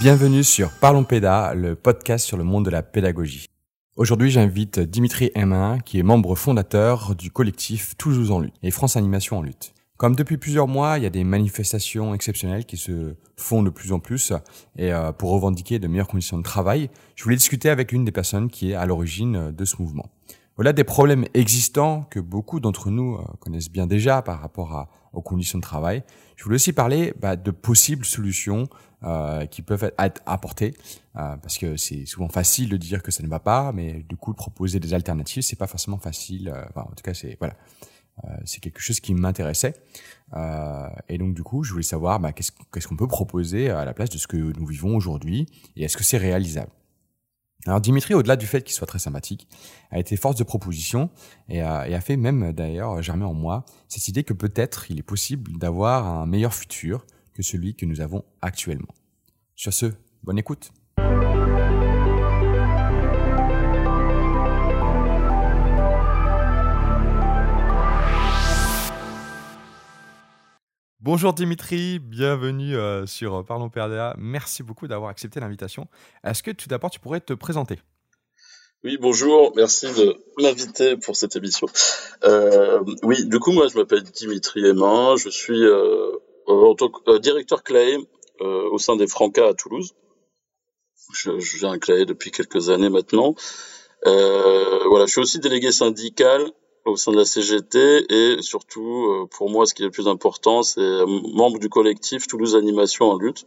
Bienvenue sur Parlons Péda, le podcast sur le monde de la pédagogie. Aujourd'hui, j'invite Dimitri M1, qui est membre fondateur du collectif Toulouse en lutte et France Animation en lutte. Comme depuis plusieurs mois, il y a des manifestations exceptionnelles qui se font de plus en plus et euh, pour revendiquer de meilleures conditions de travail, je voulais discuter avec l'une des personnes qui est à l'origine de ce mouvement. Voilà des problèmes existants que beaucoup d'entre nous euh, connaissent bien déjà par rapport aux conditions de travail. Je voulais aussi parler bah, de possibles solutions euh, qui peuvent être apportées, euh, parce que c'est souvent facile de dire que ça ne va pas, mais du coup proposer des alternatives, c'est pas forcément facile. Euh, enfin, en tout cas, c'est voilà, euh, c'est quelque chose qui m'intéressait. Euh, et donc du coup, je voulais savoir bah, qu'est-ce qu'est-ce qu'on peut proposer à la place de ce que nous vivons aujourd'hui, et est-ce que c'est réalisable? Alors Dimitri, au-delà du fait qu'il soit très sympathique, a été force de proposition et a, et a fait même d'ailleurs germer en moi cette idée que peut-être il est possible d'avoir un meilleur futur que celui que nous avons actuellement. Sur ce, bonne écoute. Bonjour Dimitri, bienvenue euh, sur Parlons PRDA. Merci beaucoup d'avoir accepté l'invitation. Est-ce que tout d'abord tu pourrais te présenter? Oui, bonjour, merci de m'inviter pour cette émission. Euh, oui, du coup, moi je m'appelle Dimitri Aimant, je suis euh, en tant que euh, directeur CLAE euh, au sein des Francas à Toulouse. J'ai un CLAE depuis quelques années maintenant. Euh, voilà, je suis aussi délégué syndical au sein de la CGT et surtout, euh, pour moi, ce qui est le plus important, c'est membre du collectif Toulouse Animation en lutte,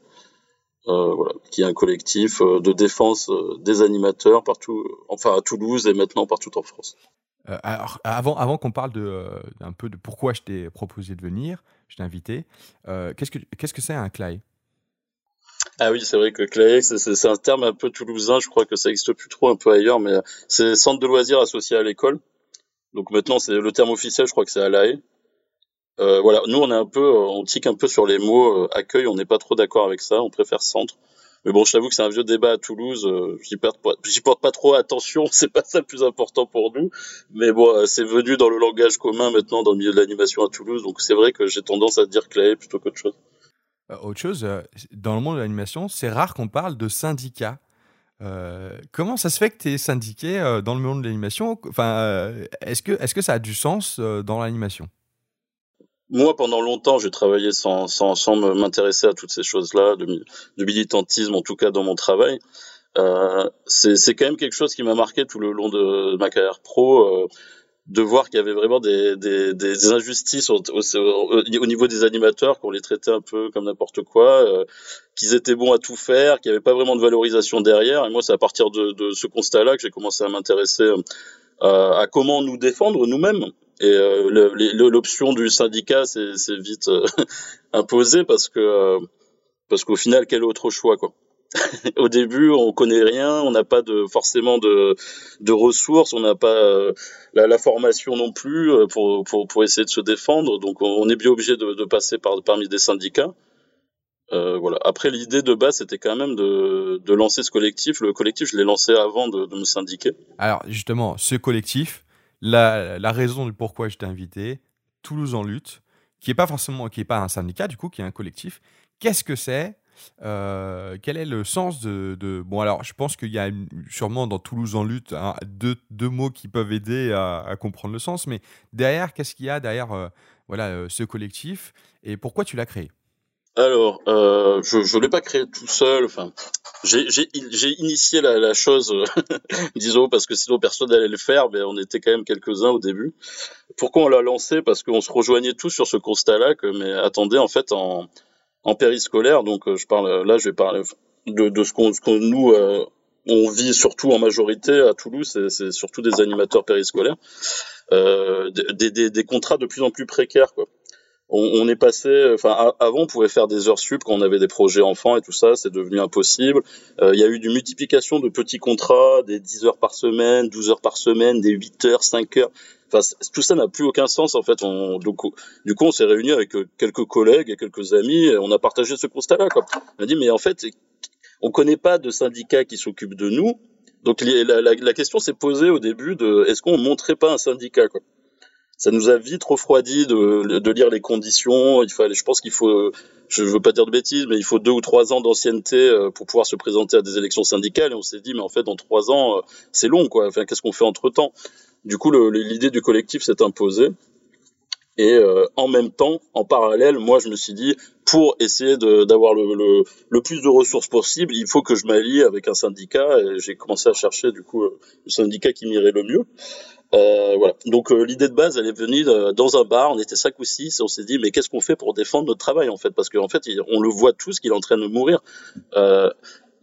euh, voilà, qui est un collectif euh, de défense des animateurs partout, enfin à Toulouse et maintenant partout en France. Euh, alors, avant, qu'on parle de, un peu de pourquoi je t'ai proposé de venir, je t'ai invité, euh, qu'est-ce que qu'est-ce que c'est un CLAE ah oui, c'est vrai que CLAE, c'est un terme un peu toulousain, je crois que ça n'existe plus trop un peu ailleurs, mais c'est centre de loisirs associé à l'école. Donc maintenant, c'est le terme officiel, je crois que c'est à. Euh, voilà, nous on est un peu, euh, on tique un peu sur les mots euh, accueil, on n'est pas trop d'accord avec ça, on préfère centre. Mais bon, je t'avoue que c'est un vieux débat à Toulouse, euh, j'y porte, porte, pas trop attention, c'est pas ça le plus important pour nous. Mais bon, euh, c'est venu dans le langage commun maintenant dans le milieu de l'animation à Toulouse, donc c'est vrai que j'ai tendance à dire Clay plutôt qu'autre chose. autre chose, dans le monde de l'animation, c'est rare qu'on parle de syndicat. Euh, comment ça se fait que tu es syndiqué euh, dans le monde de l'animation? Enfin, euh, Est-ce que, est que ça a du sens dans l'animation? Moi, pendant longtemps, j'ai travaillé sans, sans, sans m'intéresser à toutes ces choses-là, de, militantisme, en tout cas dans mon travail. c'est quand même quelque chose qui m'a marqué tout le long de, ma carrière pro de voir qu'il y avait vraiment des, des, des injustices au, au, niveau des animateurs, qu'on les traitait un peu comme n'importe quoi, euh, qu'ils étaient bons à tout faire, qu'il n'y avait pas vraiment de valorisation derrière. Et moi, c'est à partir de, de ce constat-là que j'ai commencé à m'intéresser euh, à comment nous défendre nous-mêmes. Et euh, l'option du syndicat s'est vite euh, imposée parce que euh, parce qu'au final, quel autre choix quoi? Au début, on connaît rien, on n'a pas de forcément de, de ressources, on n'a pas la, formation non plus pour, pour, essayer de se défendre. Donc, on est bien obligé de, passer par, parmi des syndicats. Voilà. Après, l'idée de base, c'était quand même de, de, lancer ce collectif. Le collectif, je l'ai lancé avant de, me syndiquer. Alors, justement, ce collectif, la, raison du pourquoi je t'ai invité, Toulouse en lutte, qui est pas forcément, qui est pas un syndicat du coup, qui est un collectif. Qu'est-ce que c'est euh, quel est le sens de. Bon, alors, je pense qu'il y a sûrement dans Toulouse en lutte hein, deux, deux, mots qui peuvent aider à, à, comprendre le sens, mais derrière, qu'est-ce qu'il y a derrière euh, voilà, euh, ce collectif et pourquoi tu l'as créé? Alors, euh, je ne l'ai pas créé tout seul. Enfin, j'ai initié la, la chose, disons, parce que sinon personne n'allait le faire, mais on était quand même quelques-uns au début. Pourquoi on l'a lancé? Parce qu'on se rejoignait tous sur ce constat-là que, mais attendez, en fait, en, en périscolaire. Donc, euh, je parle là, je vais parler de, de ce qu'on qu nous euh, on vit surtout en majorité à Toulouse, c'est surtout des animateurs périscolaires, euh, des, des, des, contrats de plus en plus précaires. Quoi. On, on est passé, enfin avant on pouvait faire des heures sup quand on avait des projets enfants et tout ça, c'est devenu impossible. Euh, il y a eu une multiplication de petits contrats, des 10 heures par semaine, 12 heures par semaine, des 8 heures, 5 heures. Enfin, tout ça n'a plus aucun sens en fait. On, du coup, du coup on s'est réunis avec euh, quelques collègues et quelques amis. Et on a partagé ce constat-là. On a dit mais en fait, on connaît pas de syndicat qui s'occupe de nous. Donc la, la, la question s'est posée au début de est-ce qu'on montrait pas un syndicat quoi? Ça nous a vite refroidi de, de lire les conditions. Il fallait, je pense qu'il faut, je veux pas dire de bêtises, mais il faut deux ou trois ans d'ancienneté euh, pour pouvoir se présenter à des élections syndicales. Et on s'est dit, mais en fait, dans trois ans, euh, c'est long, quoi. Enfin, qu'est-ce qu'on fait entre temps Du coup, l'idée du collectif s'est imposée. Et euh, en même temps, en parallèle, moi, je me suis dit, pour essayer d'avoir le, plus de ressources possible, il faut que je m'allie avec un syndicat. Et j'ai commencé à chercher, du coup, le syndicat qui m'irait le mieux. Euh, voilà. Donc euh, l'idée de base, elle est venue euh, dans un bar. On était cinq ou six on s'est dit mais qu'est-ce qu'on fait pour défendre notre travail en fait? Parce qu'en fait, on le voit tous qu'il est en train de mourir.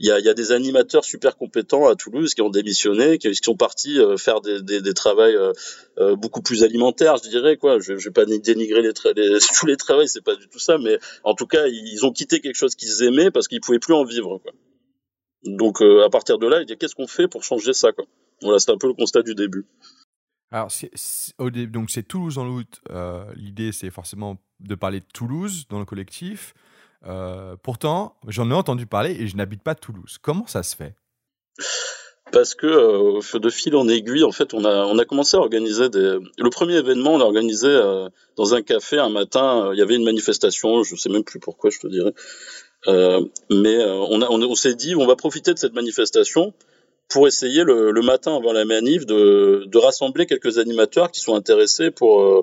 Il y, a, y, a, des animateurs super compétents à Toulouse qui ont démissionné, qui, sont partis faire des, des, des travails beaucoup plus alimentaires, je dirais quoi. Je, je vais pas dénigrer les, les tous les travails, c'est pas du tout ça, mais en tout cas, ils ont quitté quelque chose qu'ils aimaient parce qu'ils pouvaient plus en vivre. Quoi. Donc à partir de là, il dit qu'est-ce qu'on fait pour changer ça quoi? Voilà, c'est un peu le constat du début. Alors, donc c'est Toulouse en août. Euh, l'idée, c'est forcément de parler de Toulouse dans le collectif. Euh, pourtant, j'en ai entendu parler et je n'habite pas Toulouse. Comment ça se fait? Parce que euh, de fil en aiguille, en fait, on a on a commencé à organiser des. Le premier événement, on l'a organisé dans un café un matin. Il y avait une manifestation, je sais même plus pourquoi, je te dirais. mais on, on s'est dit, on va profiter de cette manifestation pour essayer le, le, matin avant la manif de, de, rassembler quelques animateurs qui sont intéressés pour euh,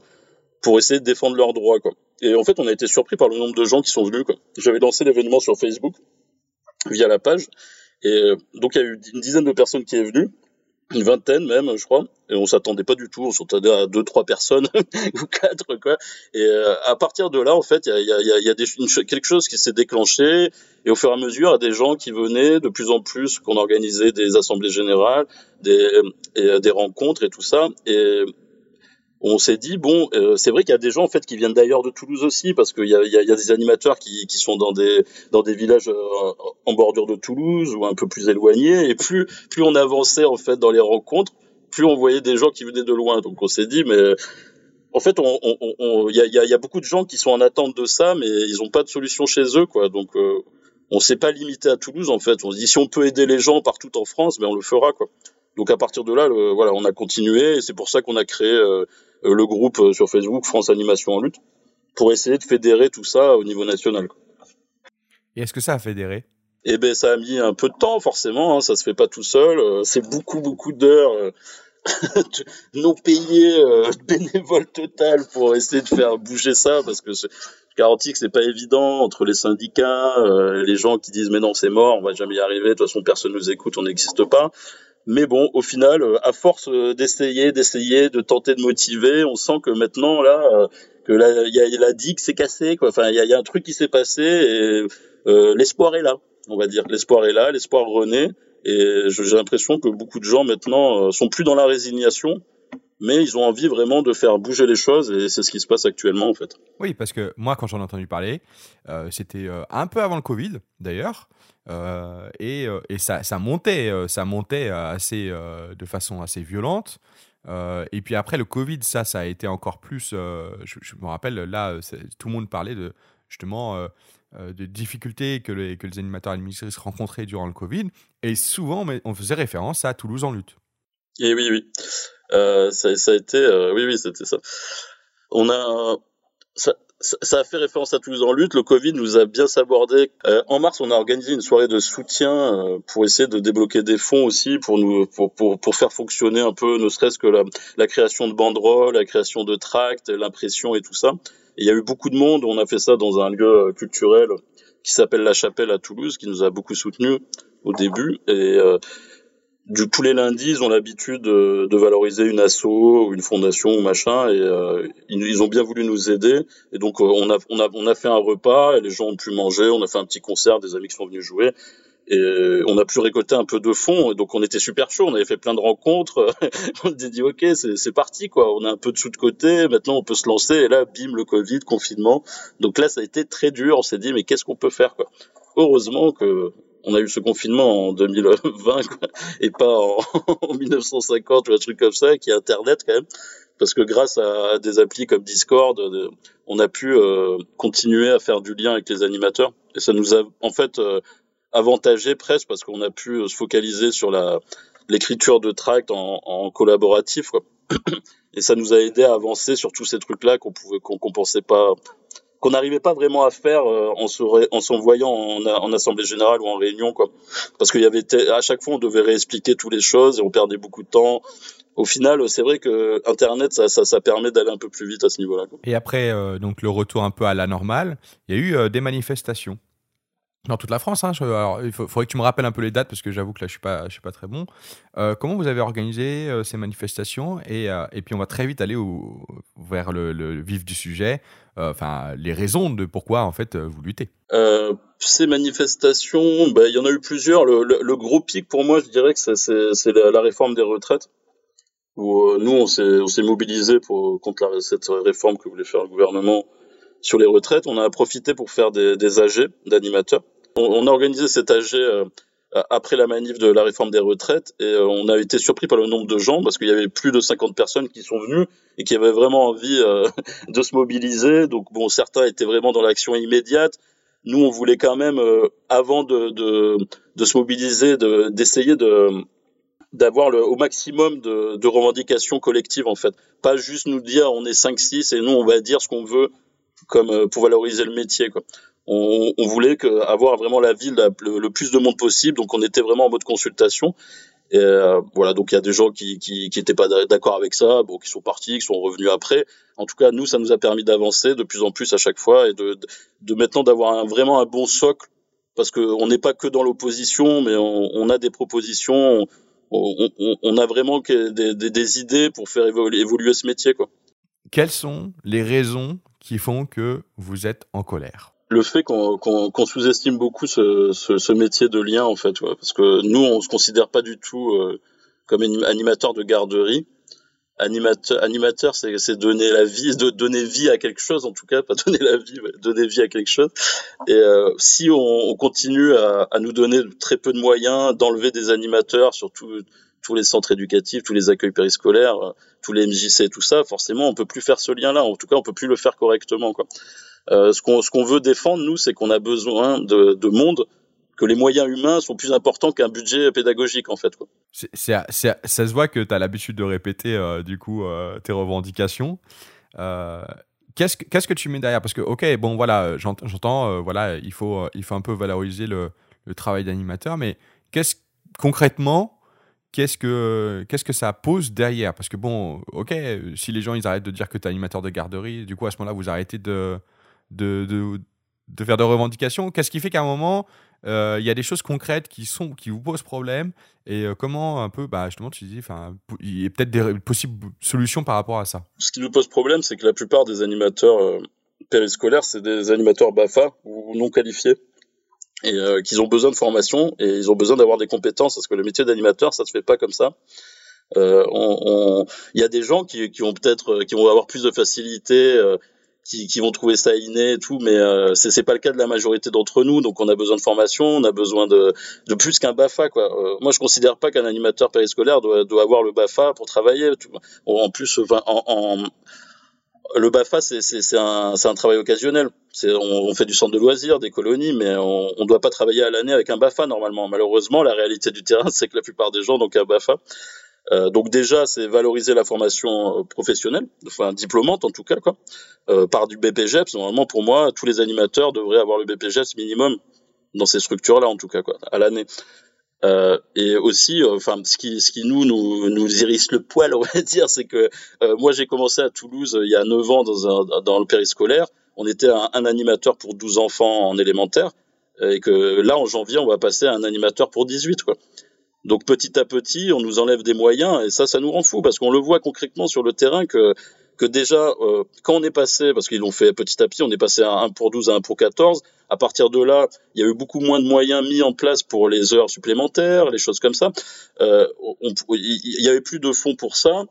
pour essayer de défendre leurs droits quoi. Et en fait, on a été surpris par le nombre de gens qui sont venus quoi. J'avais lancé l'événement sur Facebook via la page et euh, donc il y a eu une dizaine de personnes qui est venue une vingtaine même, je crois. Et on s'attendait pas du tout. On s'attendait à deux, trois personnes ou quatre, quoi. Et euh, à partir de là, en fait, il y a, y a, y a des, quelque chose qui s'est déclenché. Et au fur et à mesure, il y a des gens qui venaient de plus en plus, qu'on organisait des assemblées générales, des, et, des rencontres et tout ça. Et on s'est dit bon, euh, c'est vrai qu'il y a des gens en fait qui viennent d'ailleurs de Toulouse aussi parce qu'il y a, y, y a, des animateurs qui, qui sont dans des dans des villages euh, en bordure de Toulouse ou un peu plus éloignés et plus plus on avançait en fait dans les rencontres, plus on voyait des gens qui venaient de loin. Donc on s'est dit mais en fait, il on, on, y, a, y, a, beaucoup de gens qui sont en attente de ça, mais ils n'ont pas de solution chez eux, quoi. Donc, euh, on s'est pas limité à Toulouse, en fait. On se dit si on peut aider les gens partout en France, mais ben, on le fera, quoi. Donc à partir de là, le, voilà, on a continué, et c'est pour ça qu'on a créé euh, euh, le groupe euh, sur Facebook France Animation en lutte pour essayer de fédérer tout ça au niveau national. Et est-ce que ça a fédéré? Eh ben, ça a mis un peu de temps, forcément. Hein, ça se fait pas tout seul. Euh, c'est beaucoup, beaucoup d'heures non payées, bénévoles total pour essayer de faire bouger ça, parce que je garantis que c'est pas évident entre les syndicats, les gens qui disent mais non c'est mort, on va jamais y arriver, de toute façon personne nous écoute, on n'existe pas. Mais bon, au final, euh, à force euh, d'essayer, d'essayer, de tenter de motiver, on sent que maintenant là, euh, que la, y a, la digue s'est cassée, quoi. Enfin, il y a, y a, un truc qui s'est passé et euh, l'espoir est là, on va dire. L'espoir est là, l'espoir renaît. Et j'ai l'impression que beaucoup de gens maintenant sont plus dans la résignation, mais ils ont envie vraiment de faire bouger les choses et c'est ce qui se passe actuellement en fait. Oui, parce que moi, quand j'en ai entendu parler, euh, c'était un peu avant le Covid d'ailleurs. Euh, et, euh, et ça, ça, montait, euh, ça montait assez, de façon assez violente. et puis après le Covid, ça, ça a été encore plus. Je, me rappelle, là, tout le monde parlait de justement de difficultés que les, que les animateurs administratifs rencontraient durant le Covid. Et souvent, on faisait référence à Toulouse en lutte. Et oui, oui. Ça, ça, a été. oui, oui, c'était ça. On a. Ça, ça a fait référence à Toulouse en lutte. Le Covid nous a bien sabordé. Euh, en mars, on a organisé une soirée de soutien euh, pour essayer de débloquer des fonds aussi pour nous pour, pour, pour faire fonctionner un peu, ne serait-ce que la, la, création de banderoles, la création de tracts, l'impression et tout ça. Il y a eu beaucoup de monde. On a fait ça dans un lieu euh, culturel qui s'appelle La Chapelle à Toulouse, qui nous a beaucoup soutenus au début. Et euh, du tous les lundis, ils ont l'habitude de, de, valoriser une asso ou une fondation ou machin, et euh, ils, ont bien voulu nous aider. Et donc euh, on a on a on a fait un repas et les gens ont pu manger. On a fait un petit concert, des amis qui sont venus jouer. Et on a pu récolter un peu de fonds, donc on était super chaud, on avait fait plein de rencontres, on s'est dit ok c'est parti quoi, on a un peu de sous de côté, maintenant on peut se lancer, et là bim le Covid, confinement, donc là ça a été très dur, on s'est dit mais qu'est-ce qu'on peut faire quoi. Heureusement que on a eu ce confinement en 2020 et pas en, 1950 ou un truc comme ça, qui est Internet quand même, parce que grâce à, des applis comme Discord, on a pu euh, continuer à faire du lien avec les animateurs et ça nous a en fait euh, avantagé presque parce qu'on a pu euh, se focaliser sur la l'écriture de tracts en, en collaboratif. Quoi. et ça nous a aidé à avancer sur tous ces trucs-là qu'on pouvait qu'on pensait pas qu'on n'arrivait pas vraiment à faire euh, en se s'envoyant en, en, assemblée générale ou en réunion parce qu'il y avait à chaque fois on devait réexpliquer toutes les choses et on perdait beaucoup de temps. Au final c'est vrai que internet ça permet d'aller un peu plus vite à ce niveau-là et après euh, donc le retour un peu à la normale il y a eu euh, des manifestations dans toute la France. Hein, alors, il faudrait que tu me rappelles un peu les dates parce que j'avoue que là, je suis pas, je suis pas très bon. Euh, comment vous avez organisé euh, ces manifestations et, euh, et, puis on va très vite aller vers le, vif du sujet, enfin les raisons de pourquoi en fait vous luttez. ces manifestations, bah, il y en a eu plusieurs. Le, gros pic pour moi, je dirais que c'est la, réforme des retraites. Où nous, on s'est mobilisé pour contre cette réforme que voulait faire le gouvernement sur les retraites. On a profité pour faire des, des AG d'animateurs on, a organisé cet AG euh, après la manif de la réforme des retraites et euh, on a été surpris par le nombre de gens parce qu'il y avait plus de 50 personnes qui sont venues et qui avaient vraiment envie euh, de se mobiliser. Donc bon, certains étaient vraiment dans l'action immédiate. Nous, on voulait quand même, avant de, de, de, se mobiliser, d'essayer de, d'avoir au maximum de, de, revendications collectives en fait. Pas juste nous dire on est 5-6 et nous on va dire ce qu'on veut comme pour valoriser le métier. Quoi on, on voulait que, avoir vraiment la ville le, plus de monde possible, donc on était vraiment en mode consultation. Euh, voilà, donc il y a des gens qui qui, qui pas d'accord avec ça, bon, qui sont partis, qui sont revenus après. En tout cas, nous, ça nous a permis d'avancer de plus en plus à chaque fois et de de, maintenant d'avoir vraiment un bon socle parce que on n'est pas que dans l'opposition, mais on, on, a des propositions, on, on, on a vraiment des, des, des, idées pour faire évoluer, évoluer ce métier, quoi. Quelles sont les raisons qui font que vous êtes en colère? Le fait qu'on sous-estime beaucoup ce, ce, ce, métier de lien en fait, ouais, parce que nous on se considère pas du tout euh, comme animateur de garderie. Animateur, animateur, c'est donner la vie, de donner vie à quelque chose en tout cas, pas donner la vie, donner vie à quelque chose. Et euh, si on, on continue à, à, nous donner très peu de moyens, d'enlever des animateurs sur tous les centres éducatifs, tous les accueils périscolaires, euh, tous les MJC, tout ça, forcément, on peut plus faire ce lien-là. En tout cas, on peut plus le faire correctement, quoi. Euh, ce qu'on ce veut défendre nous, c'est qu'on a besoin de, de monde que les moyens humains sont plus importants qu'un budget pédagogique en fait. Quoi. Ça se voit que tu as l'habitude de répéter euh, du coup euh, tes revendications. Qu'est-ce, que, que tu mets derrière? Parce que ok, bon voilà, j'entends, voilà, il faut, il faut un peu valoriser le, le travail d'animateur, mais qu'est-ce concrètement Qu'est-ce que, qu'est-ce que ça pose derrière? Parce que bon, ok, si les gens ils arrêtent de dire que tu es animateur de garderie, du coup à ce moment-là vous arrêtez de, de, de, de faire de revendications Qu'est-ce qui fait qu'à un moment, euh, il y a des choses concrètes qui, sont, qui vous posent problème Et euh, comment un peu, bah, justement, tu dis, il y a peut-être des possibles solutions par rapport à ça? Ce qui nous pose problème, c'est que la plupart des animateurs euh, périscolaires, c'est des animateurs BAFA ou non qualifiés. Et qu'ils ont besoin de formation et ils ont besoin d'avoir des compétences parce que le métier d'animateur, ça se fait pas comme ça. Il y a des gens qui, qui ont peut-être, qui vont avoir plus de facilité qui, qui, vont trouver ça inné et tout, mais euh, c'est pas le cas de la majorité d'entre nous. Donc on a besoin de formation, on a besoin de, de plus qu'un Bafa. Quoi. Euh, moi je considère pas qu'un animateur périscolaire doit, doit avoir le Bafa pour travailler. En plus, en, en, le Bafa c'est un, un travail occasionnel. On, on, fait du centre de loisirs, des colonies, mais on ne doit pas travailler à l'année avec un Bafa normalement. Malheureusement, la réalité du terrain, c'est que la plupart des gens ont un Bafa. Euh, donc déjà, c'est valoriser la formation euh, professionnelle, enfin diplômante en tout cas, quoi, euh, par du BPGEPS. Normalement, pour moi, tous les animateurs devraient avoir le BPGEPS minimum dans ces structures-là, en tout cas, quoi, à l'année. Euh, et aussi, euh, enfin, ce qui, ce qui nous, nous, nous irrisse le poil, on va dire, c'est que moi, j'ai commencé à Toulouse il y a 9 ans dans, un, dans le périscolaire. On était un, un, animateur pour 12 enfants en élémentaire. Et que là, en janvier, on va passer à un animateur pour 18, quoi. Donc petit à petit, on nous enlève des moyens et ça, ça nous rend fou parce qu'on le voit concrètement sur le terrain que que déjà, euh, quand on est passé, parce qu'ils l'ont fait petit à petit, on est passé à 1 pour 12 à 1 pour 14, à partir de là, il y a eu beaucoup moins de moyens mis en place pour les heures supplémentaires, les choses comme ça. Euh, il y avait plus de fonds pour ça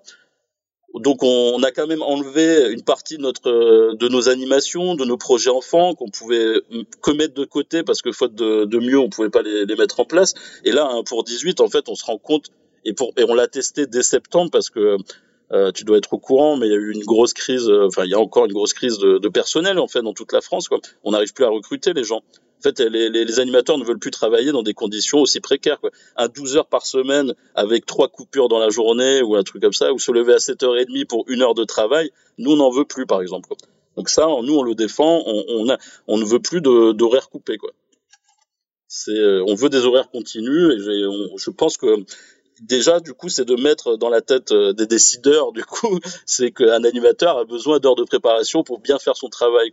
donc on, a quand même enlevé une partie de notre de nos animations, de nos projets enfants qu'on pouvait que mettre de côté parce que faute de, de mieux on pouvait pas les, les, mettre en place. Et là pour 18 en fait on se rend compte et pour et on l'a testé dès septembre parce que euh, tu dois être au courant, mais il y a eu une grosse crise. Euh, enfin, il y a encore une grosse crise de, de, personnel en fait dans toute la France. Quoi. On n'arrive plus à recruter les gens fait, les, animateurs ne veulent plus travailler dans des conditions aussi précaires. Quoi. Un 12 heures par semaine avec trois coupures dans la journée ou un truc comme ça, ou se lever à 7h30 pour une heure de travail, nous, on n'en veut plus, par exemple. Donc ça, nous, on le défend. On, ne veut plus d'horaires coupés. Euh, on veut des horaires continus et je pense que déjà du coup c'est de mettre dans la tête euh, des décideurs du coup c'est qu'un animateur a besoin d'heures de préparation pour bien faire son travail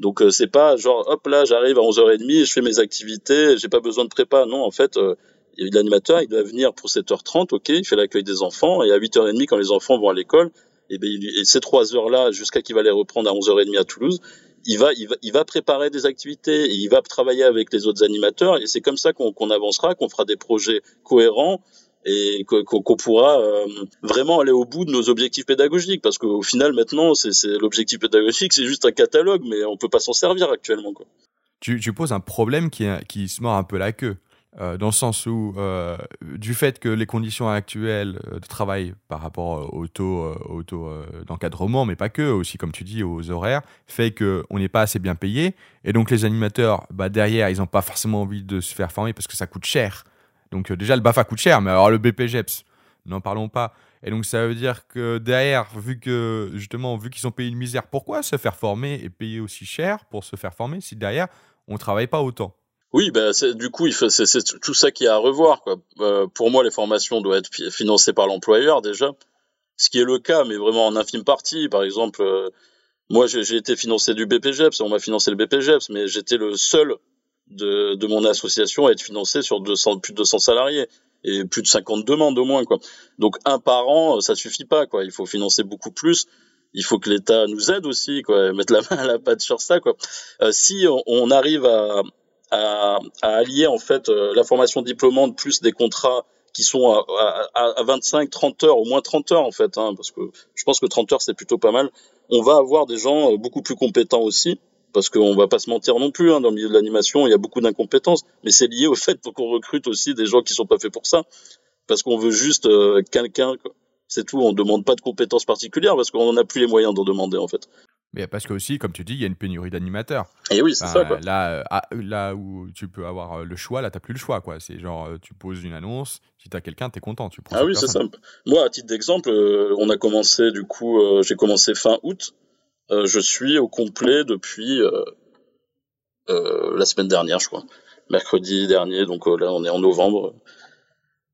donc euh, c'est pas genre hop là j'arrive à 11h30 je fais mes activités j'ai pas besoin de prépa. Non en fait euh, l'animateur il doit venir pour 7h30 ok il fait l'accueil des enfants et à 8h30 quand les enfants vont à l'école et, ben, et ces trois heures là jusqu'à qu'il va les reprendre à 11h30 à Toulouse il va, il va, il va préparer des activités, il va travailler avec les autres animateurs, et c'est comme ça qu'on avancera, qu'on fera des projets cohérents, et qu'on pourra euh, vraiment aller au bout de nos objectifs pédagogiques parce qu'au final maintenant c'est l'objectif pédagogique c'est juste un catalogue mais on peut pas s'en servir actuellement quoi. Tu, poses un problème qui, qui se mord un peu la queue. Euh, dans le sens où, euh, du fait que les conditions actuelles de travail par rapport au taux, au taux d'encadrement, mais pas que, aussi comme tu dis, aux horaires, fait qu'on n'est pas assez bien payé. Et donc les animateurs, bah, derrière, ils n'ont pas forcément envie de se faire former parce que ça coûte cher. Donc euh, déjà, le BAFA coûte cher, mais alors le BPGEPS, n'en parlons pas. Et donc ça veut dire que derrière, vu que justement, vu qu'ils sont payés une misère, pourquoi se faire former et payer aussi cher pour se faire former si derrière on travaille pas autant? Oui, bah, du coup, c'est tout ça qui est à revoir. Euh, pour moi, les formations doivent être financées par l'employeur déjà, ce qui est le cas, mais vraiment en infime partie. Par exemple, euh, moi, j'ai été financé du BPGEPS, on m'a financé le BPGEPS, mais j'étais le seul de, de mon association à être financé sur 200, plus de 200 salariés et plus de 50 demandes au moins quoi. Donc un par an, ça suffit pas quoi. Il faut financer beaucoup plus. Il faut que l'État nous aide aussi quoi, mettre la main à la pâte sur ça quoi. Euh, si on, arrive à, à, à, allier en fait euh, la formation diplômante plus des contrats qui sont à, à, à, 25, 30 heures, au moins 30 heures en fait, hein, parce que je pense que 30 heures c'est plutôt pas mal. On va avoir des gens euh, beaucoup plus compétents aussi, parce qu'on va pas se mentir non plus, hein, dans le milieu de l'animation, il y a beaucoup d'incompétences, mais c'est lié au fait qu'on recrute aussi des gens qui sont pas faits pour ça, parce qu'on veut juste euh, quelqu'un, c'est tout, on demande pas de compétences particulières, parce qu'on n'a plus les moyens d'en demander en fait. Mais parce que aussi, comme tu dis, il y a une pénurie d'animateurs. Et oui, c'est ça. Quoi. Là, euh, ah, là où tu peux avoir euh, le choix, là, tu n'as plus le choix. quoi. C'est genre, tu poses une annonce, si tu as quelqu'un, tu es content. Tu ah oui, c'est ça. Moi, à titre d'exemple, on a commencé, du coup, j'ai commencé fin août. Euh, je suis au complet depuis euh, euh, la semaine dernière, je crois. Mercredi dernier, donc là on est en novembre.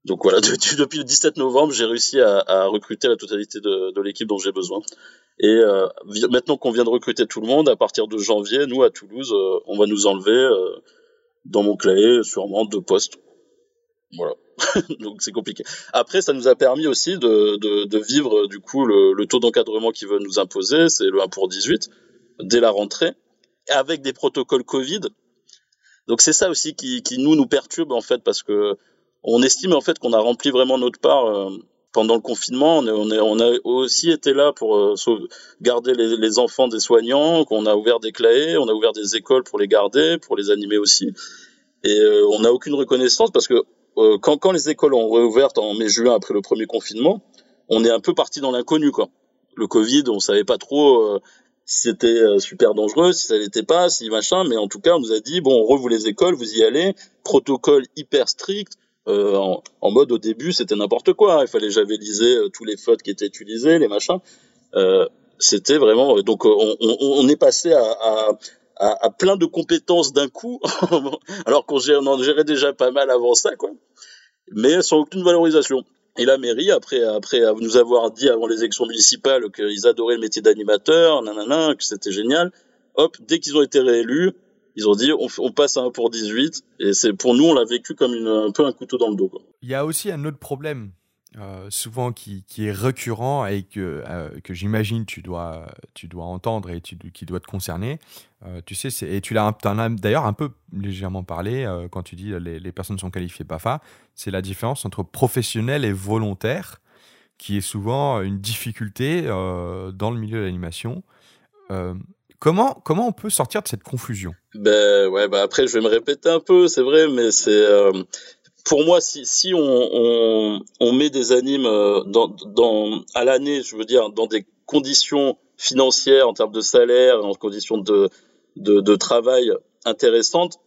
Donc voilà, depuis le 17 novembre, j'ai réussi à, à, recruter la totalité de, de l'équipe dont j'ai besoin. Et euh, maintenant qu'on vient de recruter tout le monde, à partir de janvier, nous à Toulouse, on va nous enlever euh, dans mon clavier sûrement deux postes. Voilà. donc c'est compliqué. Après, ça nous a permis aussi de, vivre du coup le, taux d'encadrement qu'ils veulent nous imposer, c'est le 1 pour 18 dès la rentrée, avec des protocoles Covid. Donc c'est ça aussi qui, nous perturbe en fait parce que on estime en fait qu'on a rempli vraiment notre part euh, pendant le confinement. On, on, a aussi été là pour euh, garder les, enfants des soignants, qu'on a ouvert des clés, on a ouvert des écoles pour les garder, pour les animer aussi. Et euh, on n'a aucune reconnaissance parce que euh, quand, quand les écoles ont réouvert en mai-juin après le premier confinement, on est un peu parti dans l'inconnu, quoi. Le Covid, on savait pas trop euh, si c'était euh, super dangereux, si ça l'était pas, si machin, mais en tout cas, on nous a dit bon, on rouvre les écoles, vous y allez, protocole hyper strict. En, en, mode au début, c'était n'importe quoi. Il fallait javeliser tous les fautes qui étaient utilisées, les machins. c'était vraiment donc on, on, on, est passé à, à à, à, plein de compétences d'un coup, alors qu'on en gérait déjà pas mal avant ça, quoi. Mais sans aucune valorisation. Et la mairie, après, après nous avoir dit avant les élections municipales qu'ils adoraient le métier d'animateur, nanana, que c'était génial, hop, dès qu'ils ont été réélus, ils ont dit on, on, passe à 1 pour 18 et c'est pour nous on l'a vécu comme une, un peu un couteau dans le dos. Quoi. Il y a aussi un autre problème euh, souvent qui, qui, est récurrent et que, euh, que j'imagine tu dois, tu dois entendre et qui doit te concerner. Euh, tu sais, et tu l'as d'ailleurs un peu légèrement parlé quand tu dis les, les personnes sont qualifiées PAFA, c'est la différence entre professionnel et volontaire, qui est souvent une difficulté dans le milieu de l'animation. Comment, comment on peut sortir de cette confusion? Ben ouais, bah après je vais me répéter un peu, c'est vrai, mais c'est pour moi, si, si on, on, on, met des animes euh, dans, dans, à l'année, je veux dire, dans des conditions financières, en termes de salaire, en conditions de, de, de travail intéressantes,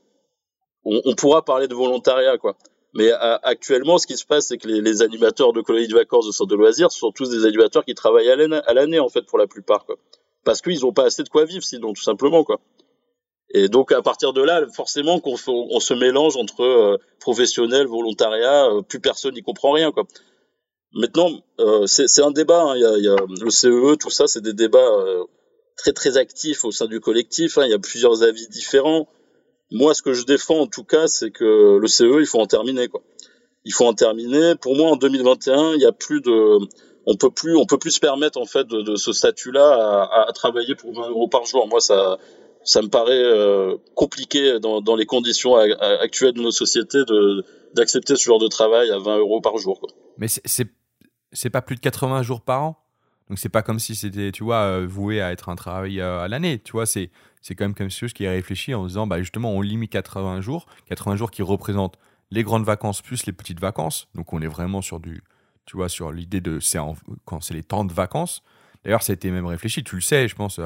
on, pourra parler de volontariat, quoi. Mais actuellement, ce qui se passe, c'est que les, animateurs de colonies de vacances de centres de loisirs sont tous des animateurs qui travaillent à l'année, en fait, pour la plupart, quoi. Parce qu'ils n'ont pas assez de quoi vivre, sinon, tout simplement, quoi. Et donc, à partir de là, forcément, qu'on on se mélange entre euh, professionnel, volontariat, euh, plus personne n'y comprend rien, quoi. Maintenant, euh, c'est un débat. Hein. Y a, y a, le CEE, tout ça, c'est des débats euh, très très actifs au sein du collectif. Hein. Il y a plusieurs avis différents. Moi, ce que je défends en tout cas, c'est que le CE, il faut en terminer quoi. Il faut en terminer. Pour moi, en 2021, il y a plus de, on peut plus, on peut plus se permettre en fait de, de ce statut-là à, à, travailler pour 20 euros par jour. Moi, ça, ça me paraît euh, compliqué dans, les conditions actuelles de nos sociétés d'accepter ce genre de travail à 20 euros par jour. Quoi. Mais c'est pas plus de 80 jours par an. Donc c'est pas comme si c'était, tu vois, euh, voué à être un travail euh, à l'année. Tu vois, c'est c'est quand même quelque chose qui est réfléchi en disant, bah justement, on limite 80 jours, 80 jours qui représentent les grandes vacances plus les petites vacances. Donc on est vraiment sur du, tu vois, sur l'idée de c'est quand c'est les temps de vacances. D'ailleurs, ça a été même réfléchi. Tu le sais, je pense.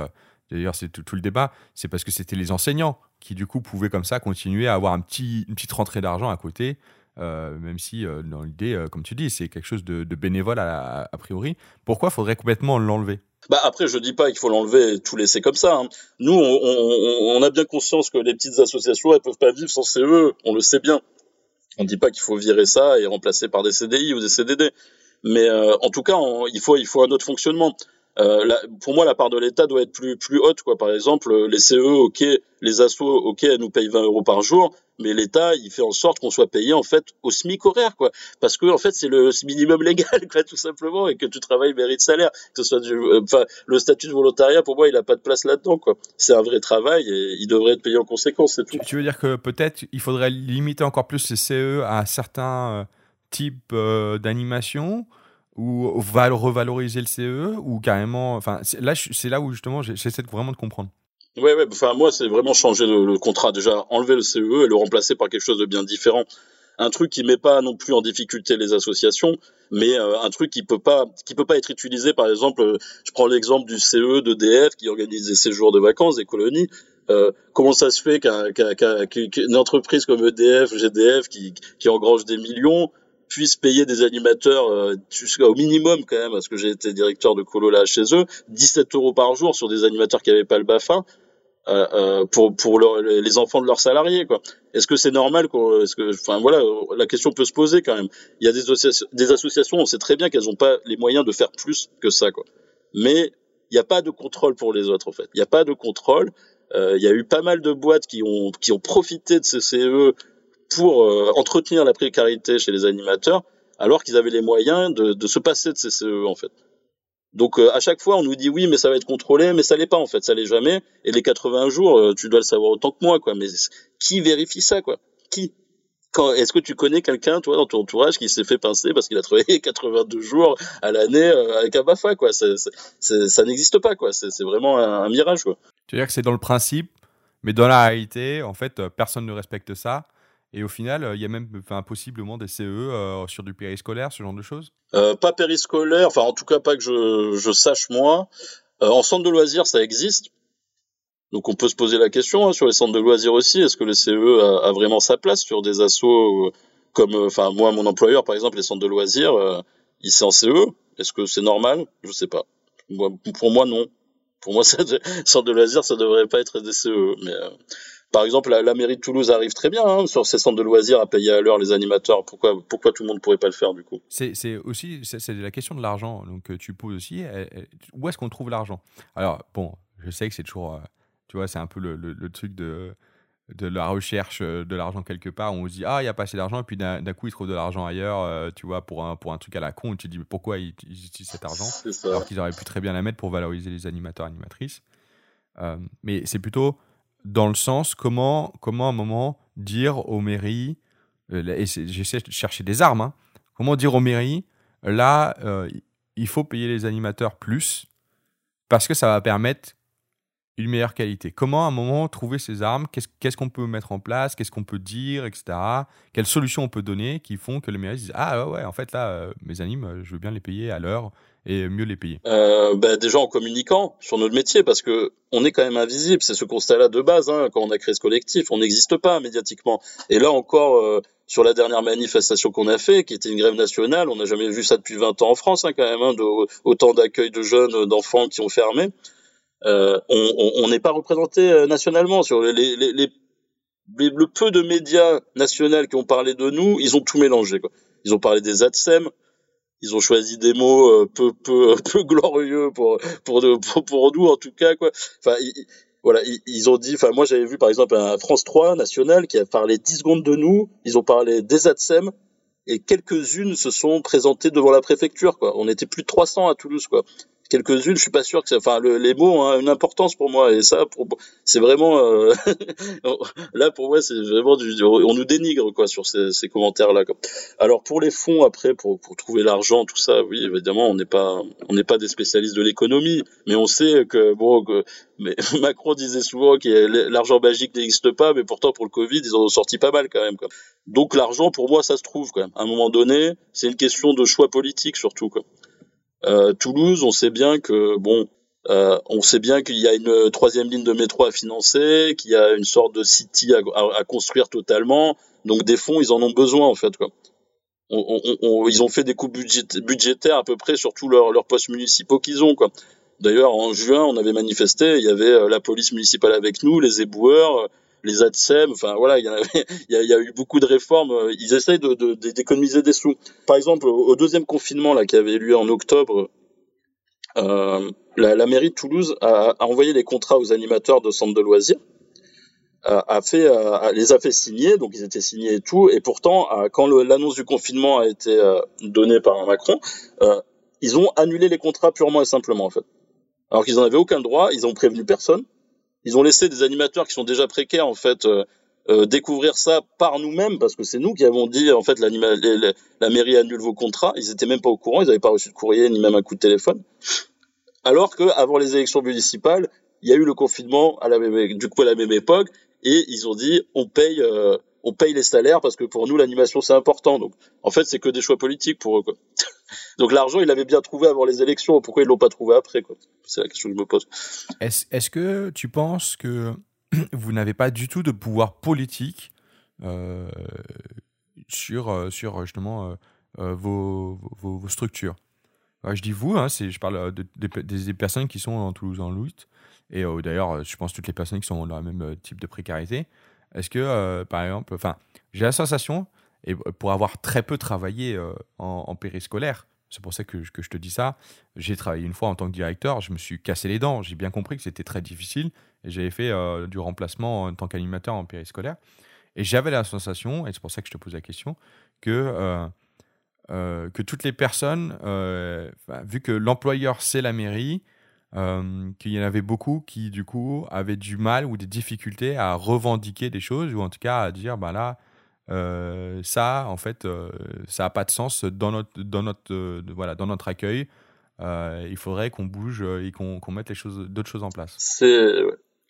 D'ailleurs, c'est tout, le débat. C'est parce que c'était les enseignants qui du coup pouvaient comme ça continuer à avoir un petit, une petite rentrée d'argent à côté euh, même si euh, dans l'idée, euh, comme tu dis, c'est quelque chose de, bénévole a, priori. Pourquoi faudrait complètement l'enlever? Bah après, je dis pas qu'il faut l'enlever et tout laisser comme ça. Hein. Nous, on, a bien conscience que les petites associations, elles peuvent pas vivre sans CE. On le sait bien. On dit pas qu'il faut virer ça et remplacer par des CDI ou des CDD. Mais en tout cas, il faut il faut un autre fonctionnement. Euh, pour moi, la part de l'État doit être plus haute. Quoi. Par exemple, les CE, ok, les assos, ok, elles nous payent 20 euros par jour, mais l'État, il fait en sorte qu'on soit payé en fait au SMIC horaire, quoi. Parce que en fait, c'est le minimum légal, quoi, tout simplement, et que tu travailles mérite salaire. Que ce soit du, euh, le statut de volontariat, pour moi, il a pas de place là-dedans. C'est un vrai travail et il devrait être payé en conséquence, tout. Tu veux dire que peut-être il faudrait limiter encore plus ces CE à certains euh, types d'animation ou revaloriser le CE ou carrément enfin là c'est là où justement j'essaie vraiment de comprendre. Ouais ouais enfin moi c'est vraiment changer le, contrat. Déjà enlever le CE et le remplacer par quelque chose de bien différent. Un truc qui met pas non plus en difficulté les associations mais euh, un truc qui peut pas qui peut pas être utilisé. Par exemple je prends l'exemple du CE d'EDF qui organise des séjours de vacances des colonies. Euh, comment ça se fait qu'une entreprise comme EDF, GDF, qui engrange des millions, puisse payer des animateurs euh, au minimum quand même, parce que j'ai été directeur de colo là chez eux, 17 euros par jour sur des animateurs qui n'avaient pas le BAFA. Euh, euh, pour pour les enfants de leurs salariés quoi. Est-ce que c'est normal qu'on est-ce que enfin voilà la question peut se poser quand même. Il y a des, des associations on sait très bien qu'elles n'ont pas les moyens de faire plus que ça quoi. Mais il n'y a pas de contrôle pour les autres en fait. Il n'y a pas de contrôle. Euh, il y a eu pas mal de boîtes qui ont qui ont profité de ces CE pour euh, entretenir la précarité chez les animateurs, alors qu'ils avaient les moyens de, se passer de ces CE en fait. Donc euh, à chaque fois on nous dit oui mais ça va être contrôlé mais ça l'est pas en fait. Ça l'est jamais. Et les 80 jours euh, tu dois le savoir autant que moi quoi. Mais qui vérifie ça quoi? Qui? Est-ce que tu connais quelqu'un toi dans ton entourage qui s'est fait pincer parce qu'il a travaillé 82 jours à l'année avec un Bafa quoi ça n'existe pas quoi. C'est vraiment un, un, mirage quoi. Tu veux dire que c'est dans le principe mais dans la réalité en fait personne ne respecte ça et au final, euh, il y a même enfin, possiblement des CE euh, sur du périscolaire, ce genre de choses? Euh, Pas périscolaire, enfin en tout cas pas que je, je sache moi. en centre de loisirs, ça existe. Donc on peut se poser la question hein, sur les centres de loisirs aussi. Est-ce que le CE a, a, vraiment sa place sur des assos comme, enfin moi, mon employeur par exemple, les centres de loisirs, il c'est en CE. Est-ce que c'est normal? Je sais pas. pour moi, non. Pour moi, ça, centre de loisirs, ça devrait pas être des CE. Mais par exemple, la, mairie de Toulouse arrive très bien hein, sur ses centres de loisirs à payer à l'heure les animateurs. Pourquoi, pourquoi tout le monde ne pourrait pas le faire du coup? C'est aussi c'est la question de l'argent. Donc euh, tu poses aussi où est-ce qu'on trouve l'argent? Alors bon, je sais que c'est toujours, euh, tu vois, c'est un peu le, truc de de la recherche euh, de l'argent quelque part, on se dit ah il y a pas assez d'argent. Et puis d'un coup ils trouvent de l'argent ailleurs, tu vois pour un pour un truc à la con, tu te dis mais pourquoi ils, utilisent cet argent? Alors qu'ils auraient pu très bien la mettre pour valoriser les animateurs animatrices. mais c'est plutôt dans le sens comment, comment à un moment dire aux mairies, euh, j'essaie de chercher des armes, hein, comment dire aux mairies, là, euh, il faut payer les animateurs plus, parce que ça va permettre une meilleure qualité. Comment à un moment trouver ces armes? Qu'est-ce qu'on peut mettre en place? Qu'est-ce qu'on peut dire, etc. Quelles solutions on peut donner qui font que les mairies disent ah ouais, en fait là euh, mes animes euh, je veux bien les payer à l'heure et mieux les payer euh, bah, Déjà en communiquant sur notre métier parce que on est quand même invisible. C'est ce constat-là de base hein, quand on a créé ce collectif. On n'existe pas médiatiquement. Et là encore. Euh, sur la dernière manifestation qu'on a fait, qui était une grève nationale, on n'a jamais vu ça depuis 20 ans en France hein, quand même, hein, autant d'accueil de jeunes, d'enfants qui ont fermé. Euh, on n'est pas représenté euh, nationalement sur les, les, les, le peu de médias nationaux qui ont parlé de nous, ils ont tout mélangé. Quoi. Ils ont parlé des ADSEM, ils ont choisi des mots euh, peu peu peu glorieux pour pour pour, pour nous en tout cas quoi. Enfin voilà, ils, ont dit enfin moi j'avais vu par exemple un France 3 national qui a parlé 10 secondes de nous, ils ont parlé des ADSEM et quelques-unes se sont présentées devant la préfecture quoi. On était plus de 300 à Toulouse quoi quelques-unes, je suis pas sûr que enfin les mots ont une importance pour moi et ça c'est vraiment euh, là pour moi c'est vraiment du on nous dénigre quoi sur ces, ces commentaires là Alors pour les fonds après pour, pour trouver l'argent tout ça, oui évidemment on n'est pas on n'est pas des spécialistes de l'économie, mais on sait que bon que, mais Macron disait souvent que l'argent magique n'existe pas, mais pourtant pour le Covid ils en ont sorti pas mal quand même quoi. Donc l'argent pour moi ça se trouve quand même. À un moment donné, c'est une question de choix politique surtout quoi. Euh, Toulouse, on sait bien que bon, euh, on sait bien qu'il y a une troisième ligne de métro à financer, qu'il y a une sorte de city à, construire totalement. Donc des fonds, ils en ont besoin en fait. Quoi. ils ont fait des coupes budgétaires à peu près sur tous leurs, postes municipaux qu'ils ont. Quoi. D'ailleurs, en juin, on avait manifesté, il y avait euh, la police municipale avec nous, les éboueurs, les ADSEM, enfin voilà, il y, a, eu beaucoup de réformes. Ils essayent de, d'économiser des sous. Par exemple, au deuxième confinement là qui avait eu lieu en octobre, euh, la, mairie de Toulouse a, envoyé les contrats aux animateurs de centres de loisirs, a, fait, les a fait signer, donc ils étaient signés et tout. Et pourtant, quand l'annonce du confinement a été euh, donnée par Macron, euh, ils ont annulé les contrats purement et simplement en fait. Alors qu'ils n'en avaient aucun droit, ils ont prévenu personne ils ont laissé des animateurs qui sont déjà précaires en fait euh, euh, découvrir ça par nous-mêmes parce que c'est nous qui avons dit en fait la mairie annule vos contrats. Ils étaient même pas au courant, ils n'avaient pas reçu de courrier ni même un coup de téléphone. Alors que avant les élections municipales, il y a eu le confinement à la même, du coup à la même époque et ils ont dit on paye euh, on paye les salaires parce que pour nous l'animation c'est important. Donc en fait c'est que des choix politiques pour eux quoi. Donc l'argent, il avait bien trouvé avant les élections. Pourquoi ils l'ont pas trouvé après C'est la question que je me pose. Est-ce que tu penses que vous n'avez pas du tout de pouvoir politique euh, sur, euh, sur justement euh, vos, vos, structures? Je dis vous, hein, je parle des personnes qui sont en Toulouse en lutte. Et d'ailleurs, je pense toutes les personnes qui sont dans le même type de précarité. Est-ce que, par exemple, enfin, j'ai la sensation et pour avoir très peu travaillé euh, en, périscolaire, c'est pour ça que, je te dis ça. J'ai travaillé une fois en tant que directeur, je me suis cassé les dents. J'ai bien compris que c'était très difficile et j'avais fait euh, du remplacement en tant qu'animateur en périscolaire. Et j'avais la sensation, et c'est pour ça que je te pose la question, que, euh, que toutes les personnes, vu que l'employeur c'est la mairie, qu'il y en avait beaucoup qui du coup avaient du mal ou des difficultés à revendiquer des choses ou en tout cas à dire bah là euh, ça, en fait, euh, ça n'a pas de sens dans notre, dans notre, euh, voilà, dans notre accueil. il faudrait qu'on bouge et qu'on mette les choses, d'autres choses en place.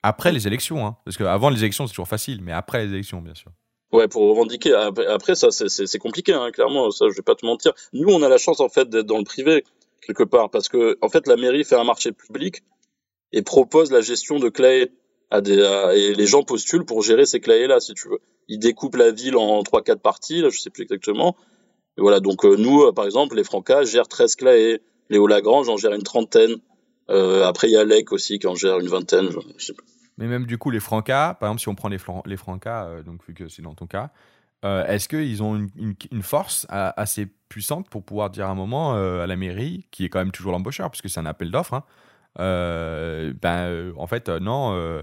Après les élections, hein, parce qu'avant les élections c'est toujours facile, mais après les élections, bien sûr. Ouais, pour revendiquer. Après, ça, c'est compliqué, hein, clairement. Ça, je vais pas te mentir. Nous, on a la chance en fait d'être dans le privé quelque part, parce que en fait, la mairie fait un marché public et propose la gestion de clés à des et les gens postulent pour gérer ces clés là, si tu veux il découpe la ville en trois quatre parties, là, je sais plus exactement. Voilà, donc euh, nous, euh, par exemple, les Francas gèrent 13 claés, Léo Lagrange en gère une trentaine. Euh, après, il y a Lec aussi qui en gère une vingtaine. Je, sais Mais même du coup, les Francas, par exemple, si on prend les, Francas, donc vu que c'est dans ton cas, est-ce qu'ils ont une, une, force assez puissante pour pouvoir dire à un moment à la mairie, qui est quand même toujours l'embaucheur, puisque c'est un appel d'offres, hein, ben, en fait, non,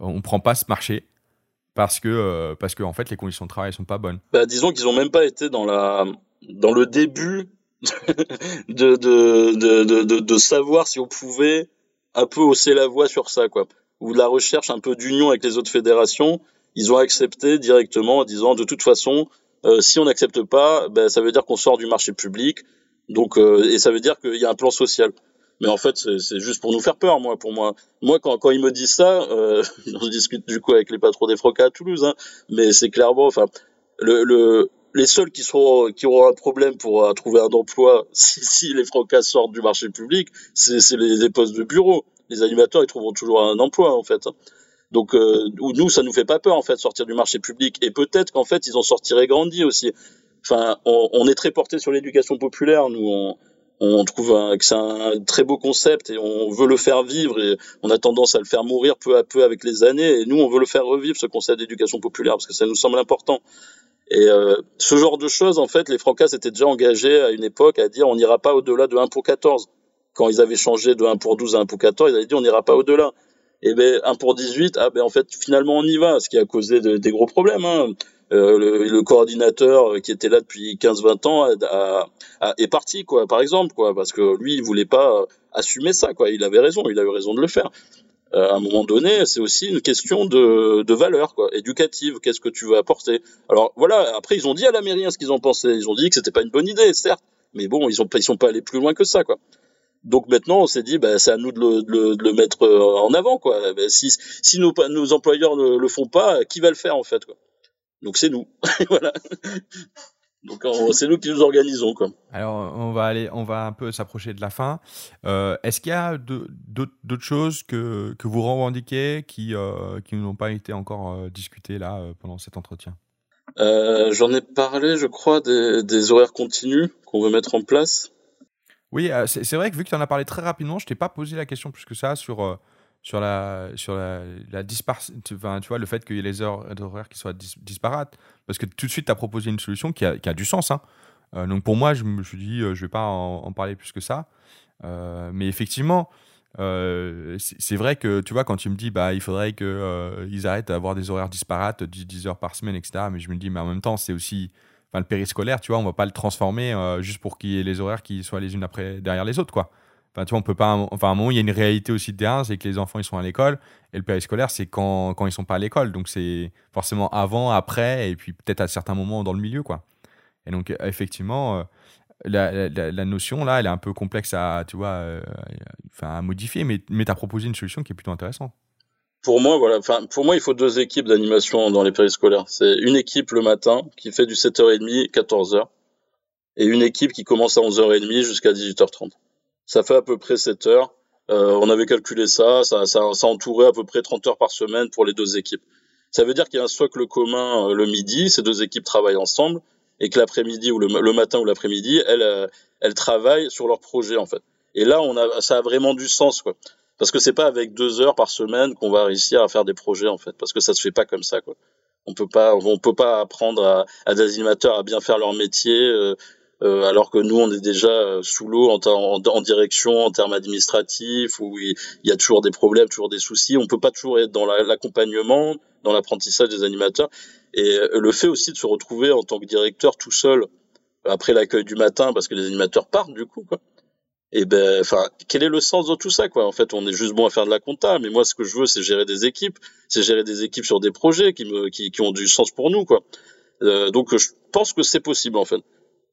on prend pas ce marché parce que euh, parce que en fait les conditions de travail sont pas bonnes. Bah, disons qu'ils ont même pas été dans la dans le début de, de, de, de, de savoir si on pouvait un peu hausser la voix sur ça quoi. Ou de la recherche un peu d'union avec les autres fédérations. Ils ont accepté directement en disant de toute façon euh, si on n'accepte pas ben, ça veut dire qu'on sort du marché public. Donc euh, et ça veut dire qu'il y a un plan social Mais en fait, c'est juste pour nous faire peur, moi. Pour moi, moi, quand, quand ils me disent ça, euh, on discute du coup avec les patrons des Frocas à Toulouse, hein, mais c'est clairement, enfin, le, le, les seuls qui seront qui auront un problème pour euh, trouver un emploi si, les Frocas sortent du marché public, c'est les, postes de bureau. Les animateurs, ils trouveront toujours un emploi, en fait. Hein. Donc euh, nous, ça nous fait pas peur en fait sortir du marché public. Et peut-être qu'en fait, ils en sortiraient grandis aussi. Enfin, on, on est très porté sur l'éducation populaire. Nous, on, on trouve que c'est un très beau concept et on veut le faire vivre et on a tendance à le faire mourir peu à peu avec les années. Et nous, on veut le faire revivre ce concept d'éducation populaire parce que ça nous semble important. Et euh, ce genre de choses, en fait, les Francas étaient déjà engagés à une époque à dire on n'ira pas au-delà de 1 pour 14. Quand ils avaient changé de 1 pour 12 à 1 pour 14, ils avaient dit on n'ira pas au-delà et ben 1 pour 18, ah ben en fait finalement on y va, ce qui a causé des gros problèmes. Hein. Euh, le, le, coordinateur qui était là depuis 15-20 ans a, a, est parti quoi, par exemple quoi, parce que lui il voulait pas assumer ça quoi. Il avait raison, il a eu raison de le faire. Euh, à un moment donné, c'est aussi une question de, de valeur quoi, éducative. Qu'est-ce que tu veux apporter? Alors voilà. Après ils ont dit à la mairie hein, ce qu'ils ont pensé. Ils ont dit que c'était pas une bonne idée, certes, mais bon ils ont ils sont pas allés plus loin que ça quoi. Donc maintenant, on s'est dit, bah, c'est à nous de le, de, le, mettre euh, en avant, quoi. Bah, si, si nos, nos employeurs ne le font pas, qui va le faire en fait, quoi? Donc c'est nous, voilà. Donc c'est nous qui nous organisons, quoi. Alors on va aller, on va un peu s'approcher de la fin. Euh, Est-ce qu'il y a d'autres choses que, que vous revendiquez qui euh, qui n'ont pas été encore euh, discutées là pendant cet entretien? J'en ai parlé, je crois, des, des horaires continus qu'on veut mettre en place. Oui, c'est vrai que vu que tu en as parlé très rapidement, je t'ai pas posé la question plus que ça sur, sur la, sur la, la tu vois, le fait qu'il y ait les heures d'horaire qui soient disparates. Parce que tout de suite, tu as proposé une solution qui a, qui a du sens. Hein. Euh, donc pour moi, je me suis dit, je vais pas en, parler plus que ça. mais effectivement, c'est vrai que tu vois, quand tu me dis, bah, il faudrait qu'ils arrêtent d'avoir des horaires disparates, 10, 10 heures par semaine, etc. Mais je me dis, mais en même temps, c'est aussi le périscolaire, tu vois, on va pas le transformer euh, juste pour qu'il y ait les horaires qui soient les unes après derrière les autres, quoi. Enfin, tu vois, on peut pas. Enfin, à un moment, il y a une réalité aussi de terrain, c'est que les enfants ils sont à l'école et le périscolaire, c'est quand, quand ils sont pas à l'école. Donc, c'est forcément avant, après, et puis peut-être à certains moments dans le milieu, quoi. Et donc, effectivement, euh, la, la, notion là, elle est un peu complexe à, tu vois, euh, à modifier, mais, mais tu as proposé une solution qui est plutôt intéressante pour moi, voilà. Enfin, pour moi, il faut deux équipes d'animation dans les périscolaires. C'est une équipe le matin qui fait du 7h30, 14h, et une équipe qui commence à 11h30 jusqu'à 18h30. Ça fait à peu près 7 heures. Euh, on avait calculé ça, ça, ça, ça entourait à peu près 30 heures par semaine pour les deux équipes. Ça veut dire qu'il y a un socle commun euh, le midi, ces deux équipes travaillent ensemble, et que l'après-midi ou le, matin ou l'après-midi, elles, euh, elles travaillent sur leur projet en fait. Et là, on a, ça a vraiment du sens quoi parce que c'est pas avec deux heures par semaine qu'on va réussir à faire des projets en fait parce que ça se fait pas comme ça quoi on peut pas on peut pas apprendre à, à des animateurs à bien faire leur métier euh, euh, alors que nous on est déjà euh, sous l'eau en, en, direction en termes administratifs où il, y a toujours des problèmes toujours des soucis. On peut pas toujours être dans l'accompagnement dans l'apprentissage des animateurs. Et le fait aussi de se retrouver en tant que directeur tout seul après l'accueil du matin parce que les animateurs partent du coup quoi. Et ben, enfin, quel est le sens de tout ça, quoi? En fait, on est juste bon à faire de la compta, mais moi, ce que je veux, c'est gérer des équipes, c'est gérer des équipes sur des projets qui me, qui, qui ont du sens pour nous, quoi. Euh, donc, je pense que c'est possible, en fait.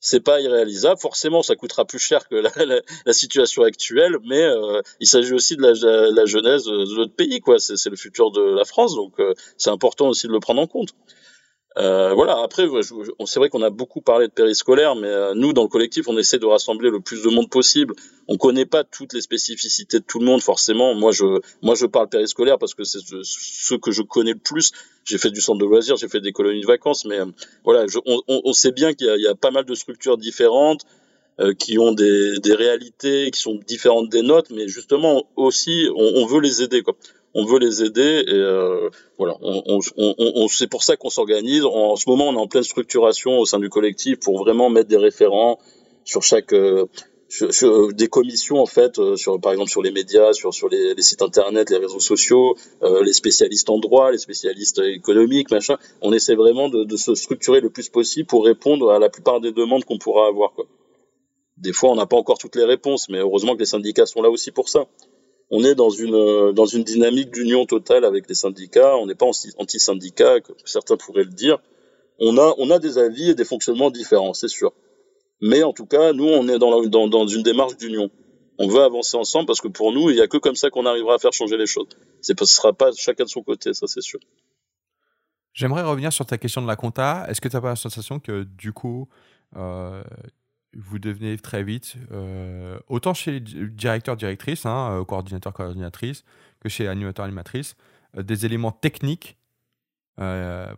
C'est pas irréalisable. Forcément, ça coûtera plus cher que la, la, la situation actuelle, mais euh, il s'agit aussi de la, la, jeunesse de notre pays, quoi. C'est le futur de la France, donc euh, c'est important aussi de le prendre en compte. Euh, voilà. Après, c'est vrai qu'on a beaucoup parlé de périscolaire, mais euh, nous, dans le collectif, on essaie de rassembler le plus de monde possible. On connaît pas toutes les spécificités de tout le monde, forcément. Moi, je, moi, je parle périscolaire parce que c'est ce, que je connais le plus. J'ai fait du centre de loisirs, j'ai fait des colonies de vacances, mais euh, voilà, on, sait bien qu'il y, a pas mal de structures différentes qui ont des, des, réalités qui sont différentes des nôtres, mais justement aussi, on, on veut les aider. Quoi on veut les aider et euh, voilà, on, on, on, c'est pour ça qu'on s'organise. En, ce moment, on est en pleine structuration au sein du collectif pour vraiment mettre des référents sur chaque euh, sur, des commissions en fait, euh, sur par exemple sur les médias, sur sur les, les sites internet, les réseaux sociaux, euh, les spécialistes en droit, les spécialistes économiques, machin. On essaie vraiment de, de, se structurer le plus possible pour répondre à la plupart des demandes qu'on pourra avoir. Quoi. Des fois, on n'a pas encore toutes les réponses, mais heureusement que les syndicats sont là aussi pour ça on est dans une euh, dans une dynamique d'union totale avec les syndicats. On n'est pas anti-syndicat, comme certains pourraient le dire. On a on a des avis et des fonctionnements différents, c'est sûr. Mais en tout cas, nous, on est dans, dans, dans une démarche d'union. On veut avancer ensemble parce que pour nous, il n'y a que comme ça qu'on arrivera à faire changer les choses. Ce sera pas chacun de son côté, ça c'est sûr. J'aimerais revenir sur ta question de la compta. Est-ce que tu n'as pas la sensation que du coup, euh, vous devenez très vite, euh, autant chez les directeurs, directrices, hein, euh, que chez animateurs, animatrices, des éléments techniques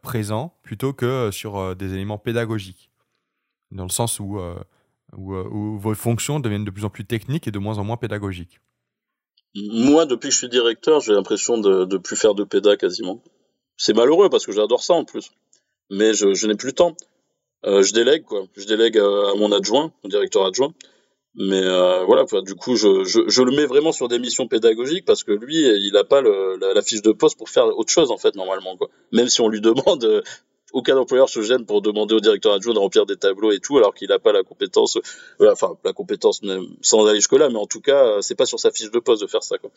présents plutôt que sur des éléments pédagogiques Dans le sens où, où, vos fonctions deviennent de plus en plus techniques et de moins en moins pédagogiques. Moi, depuis que je suis directeur, j'ai l'impression de ne plus faire de péda quasiment. C'est malheureux parce que j'adore ça en plus. Mais je n'ai plus le temps. Euh, je délègue quoi. Je délègue à, mon adjoint, mon directeur adjoint. Mais euh, voilà, du coup, je, je, je, le mets vraiment sur des missions pédagogiques parce que lui, il n'a pas le, la, fiche de poste pour faire autre chose en fait normalement quoi. Même si on lui demande, euh, aucun employeur se gêne pour demander au directeur adjoint de remplir des tableaux et tout, alors qu'il n'a pas la compétence, euh, enfin la compétence sans aller jusque là, mais en tout cas, c'est pas sur sa fiche de poste de faire ça quoi.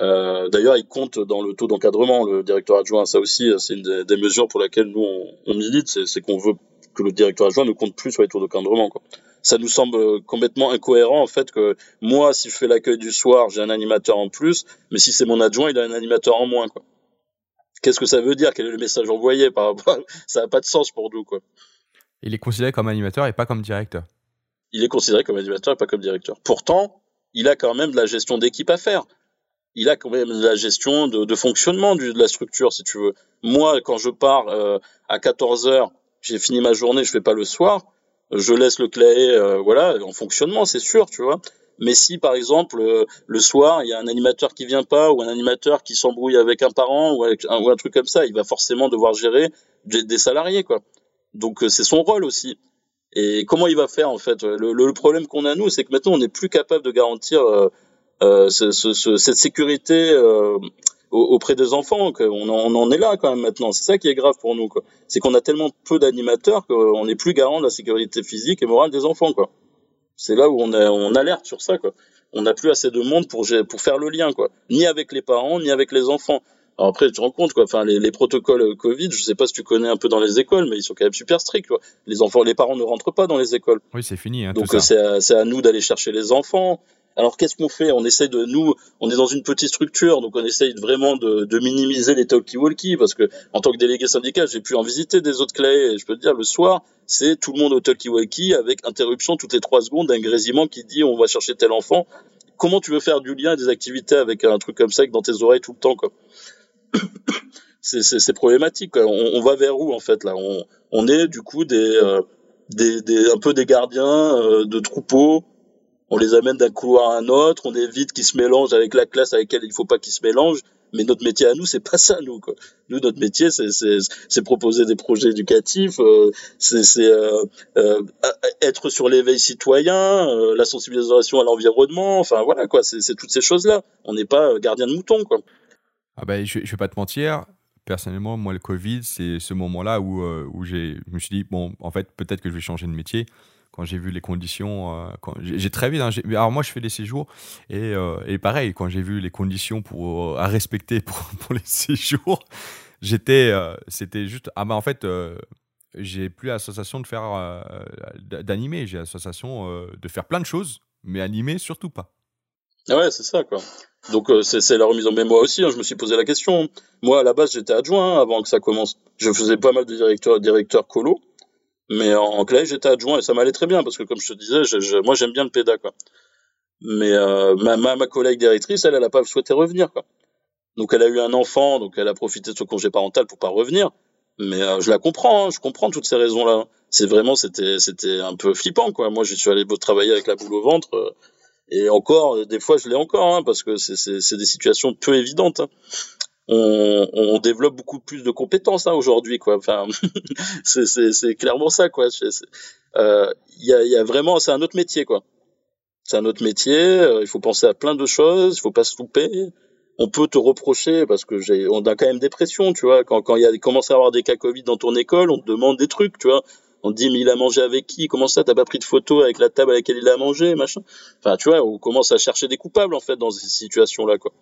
Euh, D'ailleurs, il compte dans le taux d'encadrement, le directeur adjoint. Ça aussi, c'est une des, des, mesures pour laquelle nous on, on milite, c'est qu'on veut que le directeur adjoint ne compte plus sur les tours d'encadrement. Quoi. Ça nous semble complètement incohérent en fait que moi, si je fais l'accueil du soir, j'ai un animateur en plus, mais si c'est mon adjoint, il a un animateur en moins. Quoi. Qu'est-ce que ça veut dire? Quel est le message envoyé par Ça n'a pas de sens pour nous. Quoi. Il est considéré comme animateur et pas comme directeur. Il est considéré comme animateur et pas comme directeur. Pourtant, il a quand même de la gestion d'équipe à faire. Il a quand même de la gestion de, de fonctionnement de la structure, si tu veux. Moi, quand je pars euh, à 14 heures j'ai fini ma journée, je fais pas le soir, je laisse le clavier, euh, voilà, en fonctionnement, c'est sûr, tu vois. Mais si par exemple euh, le soir il y a un animateur qui vient pas ou un animateur qui s'embrouille avec un parent ou, un, truc comme ça, il va forcément devoir gérer des, salariés quoi. Donc euh, c'est son rôle aussi. Et comment il va faire en fait? Le, le problème qu'on a nous, c'est que maintenant on n'est plus capable de garantir euh, ce, ce, cette sécurité auprès des enfants, qu'on on en est là quand même maintenant. C'est ça qui est grave pour nous. C'est qu'on a tellement peu d'animateurs qu'on n'est plus garant de la sécurité physique et morale des enfants, quoi. C'est là où on, on alerte sur ça, quoi. On n'a plus assez de monde pour, pour faire le lien, quoi. Ni avec les parents, ni avec les enfants. Alors après, tu te rends compte, quoi. Enfin, les, les, protocoles Covid, je sais pas si tu connais un peu dans les écoles, mais ils sont quand même super stricts, quoi. Les enfants, les parents ne rentrent pas dans les écoles. Oui, c'est fini. Hein, Donc c'est à, à, nous d'aller chercher les enfants. Alors qu'est-ce qu'on fait? On essaie de nous, on est dans une petite structure, donc on essaye vraiment de, minimiser les talkie-walkie parce que en tant que délégué syndical, j'ai pu en visiter des autres clés et je peux te dire le soir, c'est tout le monde au talkie-walkie avec interruption toutes les trois secondes d'un grésillement qui dit on va chercher tel enfant. Comment tu veux faire du lien et des activités avec un truc comme ça dans tes oreilles tout le temps quoi? C'est problématique. On, on, va vers où en fait là? On, est du coup des, euh, un peu des gardiens euh, de troupeaux on les amène d'un couloir à un autre, on évite qu'ils se mélangent avec la classe avec laquelle il faut pas qu'ils se mélangent. Mais notre métier à nous, c'est pas ça, nous. Nous, notre métier, c'est proposer des projets éducatifs, euh, c'est euh, euh, être sur l'éveil citoyen, la sensibilisation à l'environnement. Enfin, voilà, quoi. C'est toutes ces choses-là. On n'est pas gardien de moutons, quoi. Ah ben, je, je vais pas te mentir. Personnellement, moi, le Covid, c'est ce moment-là où, où je me suis dit, bon, en fait, peut-être que je vais changer de métier quand j'ai vu les conditions, euh, j'ai très vite. Hein, alors moi, je fais des séjours et, euh, pareil, quand j'ai vu les conditions pour à respecter pour, les séjours, j'étais, euh, c'était juste ah bah en fait, j'ai plus l'association de faire d'animer, j'ai l'association de faire plein de choses, mais animer surtout pas. Ah ouais, c'est ça quoi. Donc c'est la remise en mémoire moi aussi, hein, je me suis posé la question. Moi à la base j'étais adjoint hein, avant que ça commence. Je faisais pas mal de directeurs directeur colo. Mais en, en j'étais adjoint et ça m'allait très bien parce que, comme je te disais, je, moi, j'aime bien le PEDA, quoi. Mais euh, ma, ma, ma, collègue directrice, elle, elle n'a pas souhaité revenir, quoi. Donc, elle a eu un enfant, donc elle a profité de son congé parental pour pas revenir. Mais euh, je la comprends, hein, je comprends toutes ces raisons-là. C'est vraiment, c'était, c'était un peu flippant, quoi. Moi, je suis allé travailler avec la boule au ventre. Euh, et encore, des fois, je l'ai encore, hein, parce que c'est des situations peu évidentes. Hein on, on, développe beaucoup plus de compétences hein, aujourd'hui quoi. Enfin c'est clairement ça quoi. Il euh, y, a, y, a, vraiment c'est un autre métier quoi. C'est un autre métier euh, il faut penser à plein de choses il faut pas se louper. On peut te reprocher parce que j'ai on a quand même des pressions tu vois. Quand quand il a commence à avoir des cas Covid dans ton école on te demande des trucs tu vois. On te dit mais il a mangé avec qui? Comment ça? T'as pas pris de photo avec la table à laquelle il a mangé? Machin. Enfin tu vois on commence à chercher des coupables en fait dans ces situations là quoi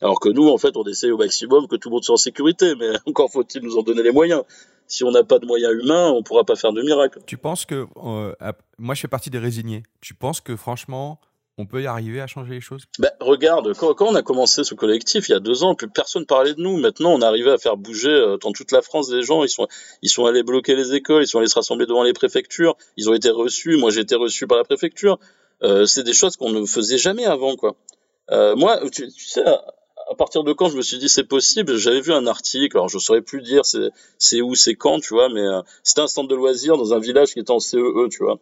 alors que nous, en fait, on essaie au maximum que tout le monde soit en sécurité, mais encore faut-il nous en donner les moyens. Si on n'a pas de moyens humains, on ne pourra pas faire de miracle. Tu penses que, euh, moi je fais partie des résignés, tu penses que franchement, on peut y arriver à changer les choses? Ben, Regarde, quand, on a commencé ce collectif il y a deux ans, plus personne parlait de nous. Maintenant, on arrivé à faire bouger euh, dans toute la France des gens. Ils sont, ils sont allés bloquer les écoles, ils sont allés se rassembler devant les préfectures. Ils ont été reçus. Moi, j'ai été reçu par la préfecture. Euh, c'est des choses qu'on ne faisait jamais avant, quoi. Euh, moi, tu, sais, à partir de quand je me suis dit c'est possible, j'avais vu un article, alors je saurais plus dire c'est où, c'est quand, tu vois, mais c'était un centre de loisirs dans un village qui était en CEE, e, tu vois.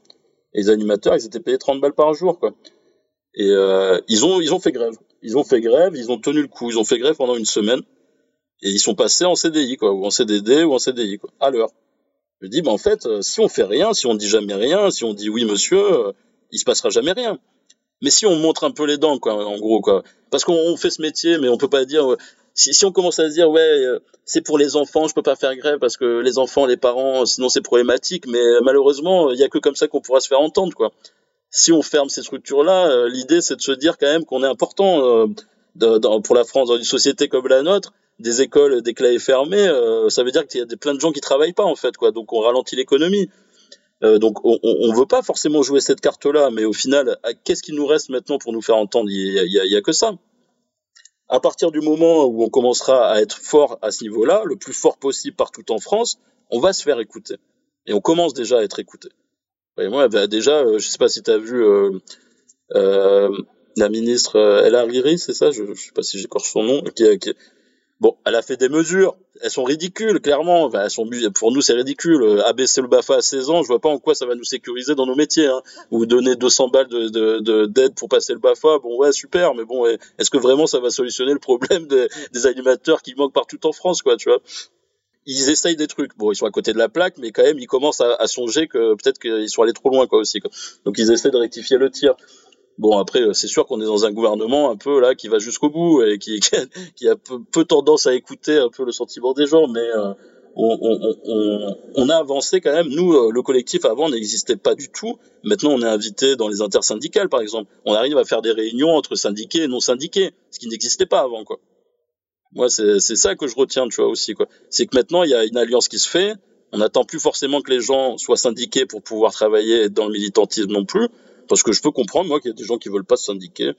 Et les animateurs, ils étaient payés 30 balles par jour, quoi. Et euh, ils ont ils ont fait grève. Ils ont fait grève, ils ont tenu le coup. Ils ont fait grève pendant une semaine et ils sont passés en CDI quoi, ou en CDD ou en CDI quoi, à l'heure. Je dis bah en fait, euh, si on fait rien, si on dit jamais rien, si on dit oui monsieur, euh, il se passera jamais rien. Mais si on montre un peu les dents quoi, en gros quoi, parce qu'on fait ce métier, mais on peut pas dire si, si on commence à se dire ouais c'est pour les enfants, je peux pas faire grève parce que les enfants, les parents, sinon c'est problématique. Mais malheureusement, il y a que comme ça qu'on pourra se faire entendre quoi si on ferme ces structures-là, euh, l'idée c'est de se dire quand même qu'on est important euh, de, pour la France dans une société comme la nôtre. Des écoles, des clés fermées, euh, ça veut dire qu'il y a des, plein de gens qui travaillent pas en fait, quoi. Donc on ralentit l'économie. Donc on, on veut pas forcément jouer cette carte-là, mais au final, qu'est-ce qui nous reste maintenant pour nous faire entendre? Il y a, y a que ça. À partir du moment où on commencera à être fort à ce niveau-là, le plus fort possible partout en France, on va se faire écouter. Et on commence déjà à être écouté. Et moi, bah, déjà, euh, je sais pas si tu as vu euh, euh, la ministre El Hariri, c'est ça? Je, je sais pas si j'écorche son nom. Qui, bon, elle a fait des mesures. Elles sont ridicules, clairement. Elles sont, pour nous, c'est ridicule. Abaisser le BAFA à 16 ans, je vois pas en quoi ça va nous sécuriser dans nos métiers. Hein. Ou donner 200 balles de, de, d'aide pour passer le BAFA, bon, ouais, super. Mais bon, est-ce que vraiment ça va solutionner le problème des, des animateurs qui manquent partout en France, quoi, tu vois? Ils essayent des trucs. Bon, ils sont à côté de la plaque, mais quand même, ils commencent à, songer que peut-être qu'ils sont allés trop loin, quoi, aussi. Quoi. Donc, ils essaient de rectifier le tir. Bon, après, euh, c'est sûr qu'on est dans un gouvernement un peu là qui va jusqu'au bout et qui, qui a peu, tendance à écouter un peu le sentiment des gens, mais euh, on, on, on, on, a avancé quand même. Nous, euh, le collectif avant n'existait pas du tout. Maintenant, on est invité dans les intersyndicales, par exemple. On arrive à faire des réunions entre syndiqués et non syndiqués, ce qui n'existait pas avant, quoi. Moi, c'est ça que je retiens, tu vois, aussi, quoi. C'est que maintenant, il y a une alliance qui se fait. On n'attend plus forcément que les gens soient syndiqués pour pouvoir travailler dans le militantisme non plus. Parce que je peux comprendre, moi, qu'il y a des gens qui veulent pas se syndiquer.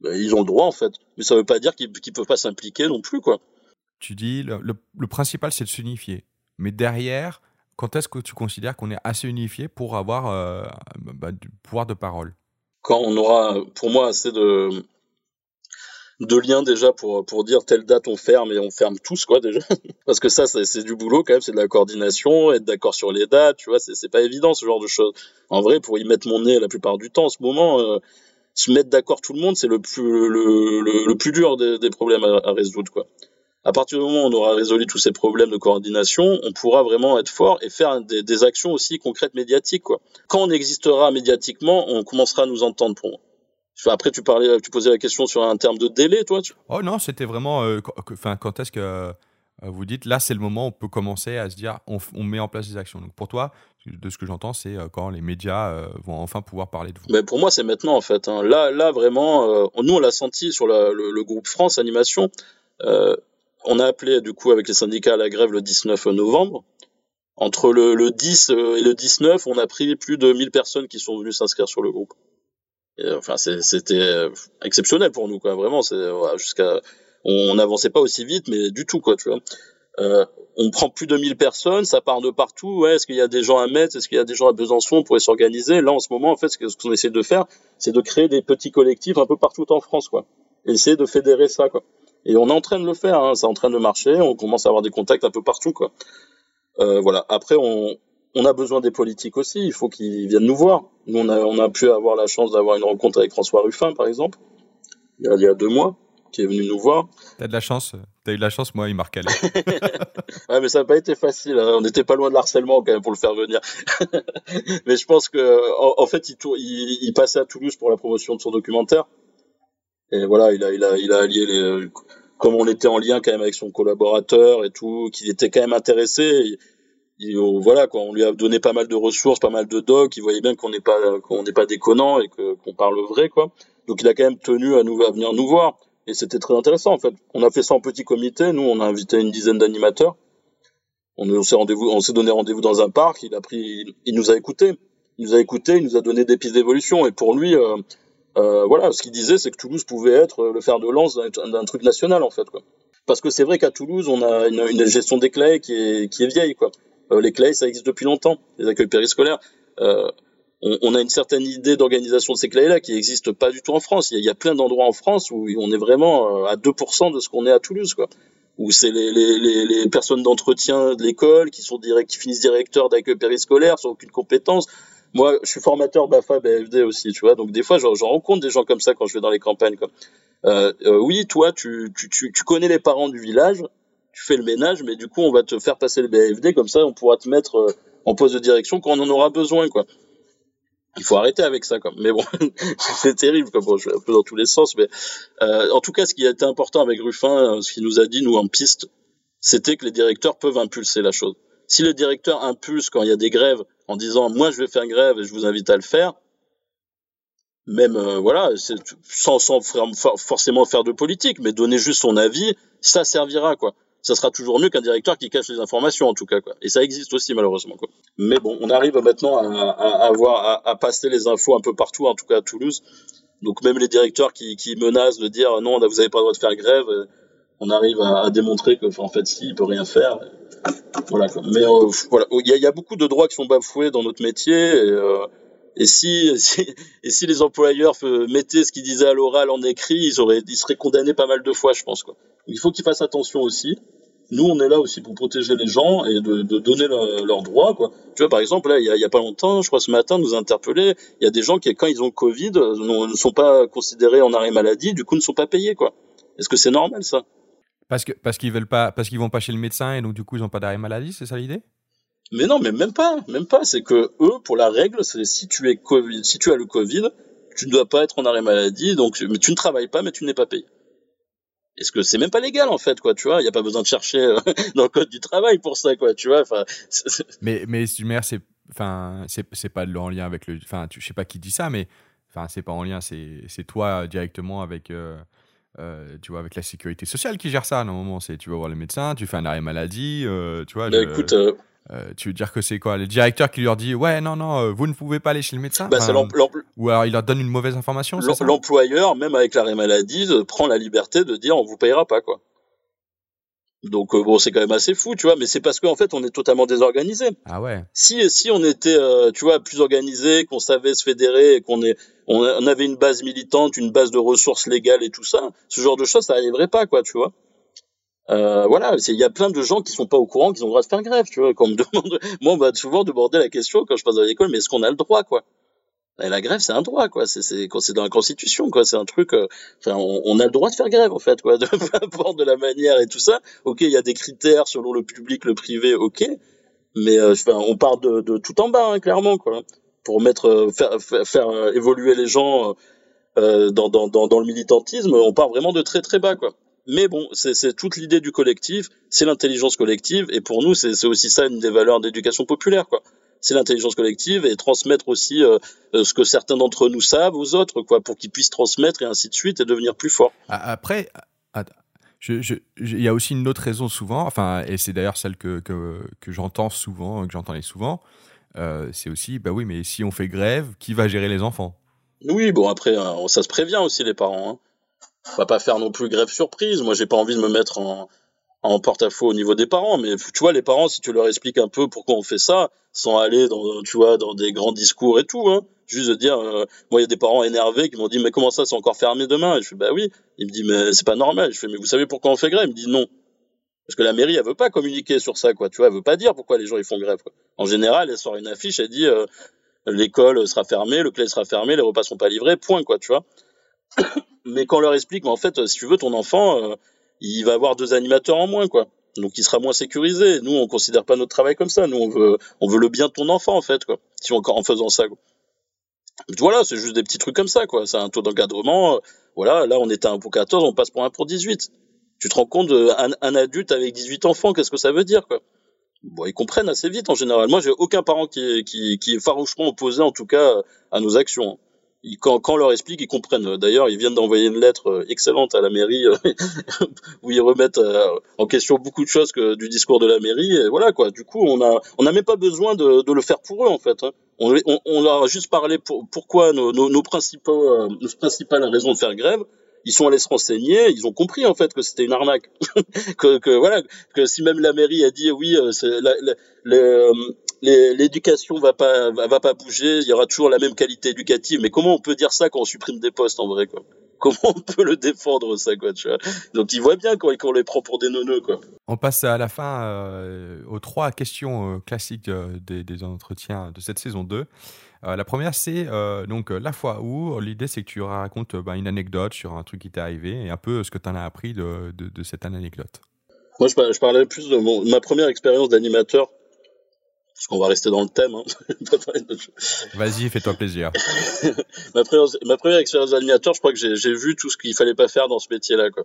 Ben, ils ont le droit, en fait. Mais ça veut pas dire qu'ils ne peuvent pas s'impliquer non plus, quoi. Tu dis, le, le, principal, c'est de s'unifier. Mais derrière, quand est-ce que tu considères qu'on est assez unifié pour avoir euh, bah, du pouvoir de parole? Quand on aura, pour moi, assez de, de liens déjà pour pour dire telle date on ferme et on ferme tous quoi déjà parce que ça c'est du boulot quand même c'est de la coordination être d'accord sur les dates tu vois c'est pas évident ce genre de choses en vrai pour y mettre mon nez la plupart du temps en ce moment euh, se mettre d'accord tout le monde c'est le plus le, le, plus dur des, des problèmes à, résoudre quoi à partir du moment où on aura résolu tous ces problèmes de coordination, on pourra vraiment être fort et faire des, des actions aussi concrètes médiatiques. Quoi. Quand on existera médiatiquement, on commencera à nous entendre pour moi. Après, tu parlais, tu posais la question sur un terme de délai, toi. Oh non, c'était vraiment, euh, enfin, quand est-ce que euh, vous dites, là, c'est le moment où on peut commencer à se dire, on, met en place des actions. Donc pour toi, de ce que j'entends, c'est euh, quand les médias vont enfin pouvoir parler de vous. Mais pour moi, c'est maintenant en fait. Hein. Là, là vraiment, nous on l'a senti sur le, groupe France Animation. on a appelé du coup avec les syndicats à la grève le 19 novembre. Entre le, le 10 et le 19, on a pris plus de 1000 personnes qui sont venues s'inscrire sur le groupe enfin, c'était euh, exceptionnel pour nous, quoi. Vraiment, c'est jusqu'à, on n'avançait pas aussi vite, mais du tout, quoi, tu vois. Euh, on prend plus de 1000 personnes, ça part de partout. Ouais, est-ce qu'il y a des gens à Metz Est-ce qu'il y a des gens à Besançon pour s'organiser? Là, en ce moment, en fait, ce qu'on essaie de faire, c'est de créer des petits collectifs un peu partout en France, quoi. Et essayer de fédérer ça, quoi. Et on est en train de le faire, hein, c'est en train de marcher. On commence à avoir des contacts un peu partout, quoi. Euh, voilà. Après, on, on a besoin des politiques aussi. Il faut qu'ils viennent nous voir. Nous, on a, on a pu avoir la chance d'avoir une rencontre avec François Ruffin, par exemple, il y a, deux mois, qui est venu nous voir. T'as de la chance. T'as eu de la chance, moi, il m'a recalé. ouais, mais ça n'a pas été facile. Hein. On n'était pas loin de l'harcèlement quand même pour le faire venir. mais je pense que, en, fait, il, il, il, passait à Toulouse pour la promotion de son documentaire. Et voilà, il a, il a, il a allié les, comme on était en lien quand même avec son collaborateur et tout, qu'il était quand même intéressé voilà quoi, on lui a donné pas mal de ressources, pas mal de docs. Il voyait bien qu'on n'est pas qu'on n'est pas déconnant et que qu'on parle vrai quoi. Donc il a quand même tenu à nous à venir nous voir et c'était très intéressant en fait. On a fait ça en petit comité. Nous on a invité une dizaine d'animateurs. On, s'est on s'est donné rendez-vous dans un parc. Il a pris, il, nous a écouté. Il nous a écouté, il nous a donné des pistes d'évolution et pour lui. Euh, voilà, ce qu'il disait, c'est que Toulouse pouvait être le fer de lance d'un truc national, en fait, quoi. Parce que c'est vrai qu'à Toulouse, on a une, gestion des clés qui est, qui est vieille, quoi. Les clés, ça existe depuis longtemps, les accueils périscolaires. Euh, on, a une certaine idée d'organisation de ces clés-là qui n'existe pas du tout en France. Il y a, plein d'endroits en France où on est vraiment euh, à 2% de ce qu'on est à Toulouse, quoi. Où c'est les, personnes d'entretien de l'école qui sont direct, qui finissent directeurs d'accueil périscolaire sans aucune compétence. Moi, je suis formateur BAFA, BFD aussi, tu vois. Donc des fois, j'en rencontre des gens comme ça quand je vais dans les campagnes. Quoi. Euh, euh, oui, toi, tu, connais les parents du village, tu fais le ménage, mais du coup, on va te faire passer le BFD, comme ça, on pourra te mettre en poste de direction quand on en aura besoin, quoi il faut arrêter avec ça quoi. Mais bon, c'est terrible quoi. Bon, je vais un peu dans tous les sens, mais euh, en tout cas, ce qui a été important avec Ruffin, euh, ce qu'il nous a dit nous en piste, c'était que les directeurs peuvent impulser la chose. Si le directeur impulse quand il y a des grèves en disant moi je vais faire grève et je vous invite à le faire, même euh, voilà, sans, sans forcément faire de politique, mais donner juste son avis, ça servira quoi ça sera toujours mieux qu'un directeur qui cache les informations en tout cas quoi. Et ça existe aussi malheureusement quoi. Mais bon, on arrive maintenant à, avoir à, passer les infos un peu partout, en tout cas à Toulouse. Donc même les directeurs qui, menacent de dire non, vous n'avez pas le droit de faire grève, euh, on arrive à, démontrer que en fait si, il peut rien faire. Voilà. Mais euh, voilà, il y a, beaucoup de droits qui sont bafoués dans notre métier. Et, euh, et si, et si les employeurs mettaient ce qu'ils disaient à l'oral en écrit, ils auraient, ils seraient condamnés pas mal de fois, je pense quoi. Il faut qu'ils fassent attention aussi nous, on est là aussi pour protéger les gens et de, de donner leurs droits, quoi. Tu vois, par exemple, là, il y a, pas longtemps, je crois ce matin, nous a interpellé, il y a des gens qui, quand ils ont Covid, ne sont pas considérés en arrêt maladie, du coup, ne sont pas payés, quoi. Est-ce que c'est normal, ça? Parce que parce qu'ils veulent pas, parce qu'ils vont pas chez le médecin et donc du coup, ils n'ont pas d'arrêt maladie, c'est ça l'idée? Mais non, mais même pas, même pas. C'est que eux, pour la règle, c'est si tu es COVID, si tu as le Covid, tu ne dois pas être en arrêt maladie, donc mais tu ne travailles pas, mais tu n'es pas payé. Est-ce que c'est même pas légal en fait quoi tu vois? Il y a pas besoin de chercher euh, dans le code du travail pour ça quoi tu vois enfin mais mais c'est enfin c'est c'est pas en lien avec le enfin je sais pas qui dit ça mais enfin c'est pas en lien c'est c'est toi directement avec euh, euh, tu vois avec la sécurité sociale qui gère ça normalement c'est tu vas voir le médecin tu fais un arrêt maladie tu vois bah, écoute euh, tu veux dire que c'est quoi? Le directeur qui leur dit Ouais, non, non, euh, vous ne pouvez pas aller chez le médecin bah, Ou alors il leur donne une mauvaise information L'employeur, même avec l'arrêt maladie, euh, prend la liberté de dire On vous payera pas, quoi. Donc bon, c'est quand même assez fou, tu vois, mais c'est parce qu'en fait, on est totalement désorganisé. Ah ouais. Si si on était, tu vois, plus organisé, qu'on savait se fédérer, qu'on est, on, avait une base militante, une base de ressources légales et tout ça, ce genre de choses, ça n'arriverait pas, quoi, tu vois. Euh, voilà, il y a plein de gens qui sont pas au courant qu'ils ont le droit de faire grève, tu vois. Quand me demande, moi, on va souvent demander la question quand je passe à l'école, mais est-ce qu'on a le droit, quoi? Et La grève, c'est un droit, quoi. C'est c'est dans la Constitution, quoi. C'est un truc. Euh, enfin, on, a le droit de faire grève, en fait, quoi. De, peu importe de la manière et tout ça. Ok, il y a des critères selon le public, le privé, ok. Mais euh, enfin, on part de, de tout en bas, hein, clairement, quoi. Pour mettre, euh, faire, faire, faire évoluer les gens dans, dans, dans, dans le militantisme, on part vraiment de très très bas, quoi. Mais bon, c'est toute l'idée du collectif, c'est l'intelligence collective, et pour nous, c'est aussi ça une des valeurs d'éducation populaire, quoi. C'est l'intelligence collective et transmettre aussi euh, euh, ce que certains d'entre nous savent aux autres, quoi, pour qu'ils puissent transmettre et ainsi de suite et devenir plus forts. Après, il y a aussi une autre raison souvent, enfin, et c'est d'ailleurs celle que, que, que j'entends souvent, que j'entendais souvent, euh, c'est aussi, bah oui, mais si on fait grève, qui va gérer les enfants? Oui, bon après, ça se prévient aussi les parents. Hein on va pas faire non plus grève surprise. Moi, j'ai pas envie de me mettre en, en porte-à-faux au niveau des parents, mais tu vois, les parents, si tu leur expliques un peu pourquoi on fait ça, sans aller dans, tu vois, dans des grands discours et tout, hein, juste de dire, euh, moi, il y a des parents énervés qui m'ont dit, mais comment ça, c'est encore fermé demain? Et je fais, bah oui. Il me dit, mais c'est pas normal. Je fais, mais vous savez pourquoi on fait grève? Il me dit, non. Parce que la mairie, elle veut pas communiquer sur ça, quoi. Tu vois, elle veut pas dire pourquoi les gens ils font grève. Quoi. En général, elle sort une affiche, elle dit, euh, l'école sera fermée, le clé sera fermé, les repas sont pas livrés, point, quoi. Tu vois mais quand on leur explique, mais en fait, si tu veux, ton enfant, euh, il va avoir deux animateurs en moins, quoi. Donc il sera moins sécurisé. Nous, on considère pas notre travail comme ça. Nous, on veut, on veut le bien de ton enfant, en fait, quoi. Si encore en faisant ça. Quoi. Voilà, c'est juste des petits trucs comme ça, quoi. C'est un taux d'encadrement. Euh, voilà, là, on était à 1 pour 14, on passe pour 1 pour 18. Tu te rends compte, un, un adulte avec 18 enfants, qu'est-ce que ça veut dire, quoi? Bon, ils comprennent assez vite en général. Moi, j'ai aucun parent qui qui, qui est farouchement opposé, en tout cas, à nos actions. Quand, quand on leur explique, ils comprennent. D'ailleurs, ils viennent d'envoyer une lettre euh, excellente à la mairie euh, où ils remettent euh, en question beaucoup de choses que du discours de la mairie. Et voilà quoi. Du coup, on a on n'a même pas besoin de, de, le faire pour eux en fait. Hein. On, leur a juste parlé pour, pourquoi nos, nos, nos, principaux, nos principales raisons de faire grève ils sont allés se renseigner, ils ont compris en fait que c'était une arnaque, que, que, voilà, que si même la mairie a dit oui, euh, l'éducation va pas va pas bouger, il y aura toujours la même qualité éducative, mais comment on peut dire ça quand on supprime des postes en vrai quoi? Comment on peut le défendre ça quoi tu vois? Donc ils voient bien quand, on les prend pour des neuneux quoi. On passe à la fin euh, aux trois questions euh, classiques des, des, entretiens de cette saison 2. Euh, la première, c'est euh, donc la fois où l'idée, c'est que tu racontes bah, une anecdote sur un truc qui t'est arrivé et un peu ce que tu en as appris de, de, cette anecdote. Moi, je, parlais plus de mon, ma première expérience d'animateur, parce qu'on va rester dans le thème. Hein. Vas-y, fais-toi plaisir. ma, première, ma, première, expérience d'animateur, je crois que j'ai vu tout ce qu'il fallait pas faire dans ce métier-là. Quoi.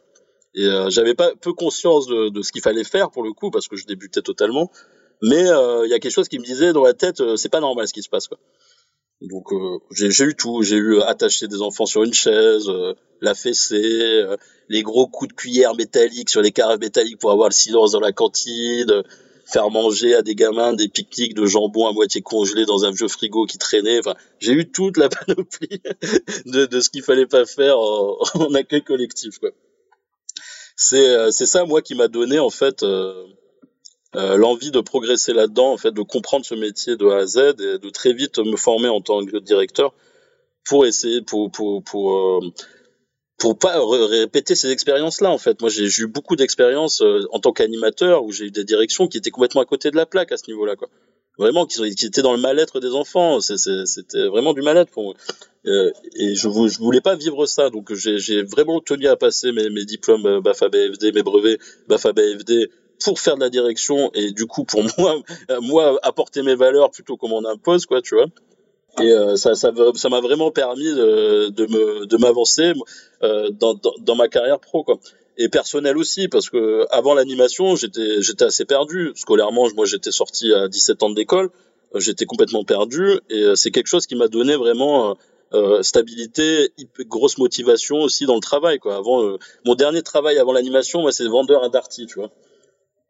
Et euh, j'avais pas peu conscience de, de ce qu'il fallait faire pour le coup, parce que je débutais totalement. Mais il y a quelque chose qui me disait dans la tête, c'est pas normal ce qui se passe. Quoi. Donc euh, j'ai eu tout, j'ai eu euh, attacher des enfants sur une chaise, euh, la fessée, les gros coups de cuillère métalliques sur les carafes métalliques pour avoir le silence dans la cantine, faire manger à des gamins des pique-niques de jambon à moitié congelé dans un vieux frigo qui traînait. Enfin, j'ai eu toute la panoplie de, de ce qu'il fallait pas faire en, en accueil collectif. C'est c'est ça moi qui m'a donné en fait euh, l'envie de progresser là-dedans, en fait, de comprendre ce métier de A à Z et de très vite me former en tant que directeur pour essayer, pour pour pour euh, pour pas répéter ces expériences-là. En fait, moi, j'ai eu beaucoup d'expériences euh, en tant qu'animateur où j'ai eu des directions qui étaient complètement à côté de la plaque à ce niveau-là, quoi. Vraiment, qui, qui étaient dans le mal-être des enfants. C'était vraiment du mal-être pour moi. et je, voulais pas vivre ça, donc j'ai vraiment tenu à passer mes, mes diplômes BAFA BFD, mes brevets BAFA BFD pour faire de la direction et du coup pour moi moi apporter mes valeurs plutôt qu'on m'en impose quoi tu vois et euh, ça ça ça m'a vraiment permis de, de me de m'avancer euh, dans, dans, dans ma carrière pro quoi et personnel aussi parce que avant l'animation j'étais j'étais assez perdu scolairement moi j'étais sorti à 17 ans d'école j'étais complètement perdu et euh, c'est quelque chose qui m'a donné vraiment euh, stabilité, grosse motivation aussi dans le travail quoi. Avant euh, mon dernier travail avant l'animation, moi c'est vendeur à Darty, tu vois.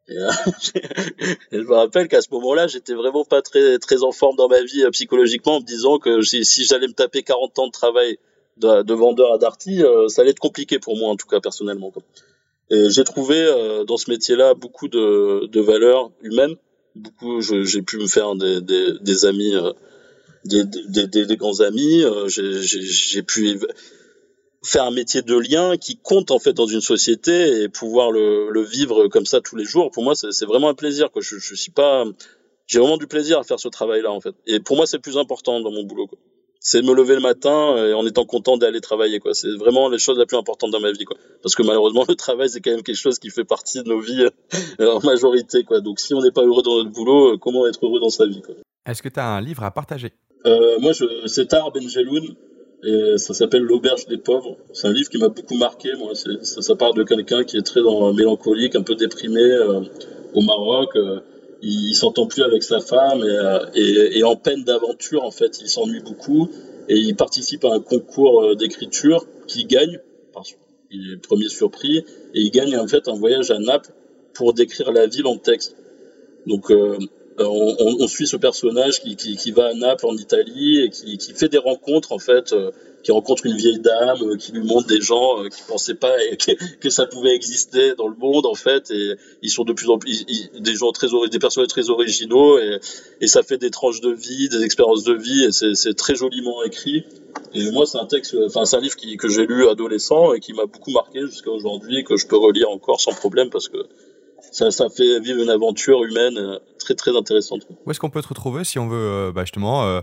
Euh, je me rappelle qu'à ce moment-là, j'étais vraiment pas très très en forme dans ma vie euh, psychologiquement, en me disant que si, j'allais me taper 40 ans de travail de, de vendeur à Darty, euh, ça allait être compliqué pour moi en tout cas personnellement. J'ai trouvé dans ce métier-là beaucoup de, de valeurs humaines. Beaucoup, j'ai pu me faire des, amis, des, grands amis. j'ai pu faire un métier de lien qui compte en fait dans une société et pouvoir le, le vivre comme ça tous les jours pour moi c'est vraiment un plaisir quoi. Je, je suis pas j'ai vraiment du plaisir à faire ce travail là en fait. Et pour moi c'est le plus important dans mon boulot quoi. C'est me lever le matin et en étant content d'aller travailler quoi. C'est vraiment les choses la plus importante dans ma vie quoi. Parce que malheureusement le travail c'est quand même quelque chose qui fait partie de nos vies en majorité quoi. Donc si on n'est pas heureux dans notre boulot comment être heureux dans sa vie quoi? Est-ce que tu as un livre à partager? Euh, moi je c'est Tar Benjeloun et ça s'appelle L'auberge des pauvres. C'est un livre qui m'a beaucoup marqué. Moi, ça, ça parle de quelqu'un qui est très mélancolique, un peu déprimé euh, au Maroc. Euh, il, s'entend plus avec sa femme et, euh, et, et en peine d'aventure en fait. Il s'ennuie beaucoup et il participe à un concours d'écriture qu'il gagne. Parce qu'il est premier surpris et il gagne en fait un voyage à Naples pour décrire la ville en texte. Donc euh, on, suit ce personnage qui, va à Naples en Italie et qui, fait des rencontres en fait, euh, qui rencontre une vieille dame, euh, qui lui montre des gens qui pensaient pas que, ça pouvait exister dans le monde en fait, et ils sont de plus en plus des gens très des personnages très originaux et, ça fait des tranches de vie, des expériences de vie et c'est très joliment écrit. Et moi c'est un texte, enfin c'est un livre que j'ai lu adolescent et qui m'a beaucoup marqué jusqu'à aujourd'hui et que je peux relire encore sans problème parce que ça, ça fait vivre une aventure humaine euh, très très intéressante. Où est-ce qu'on peut te retrouver si on veut euh, bah justement euh,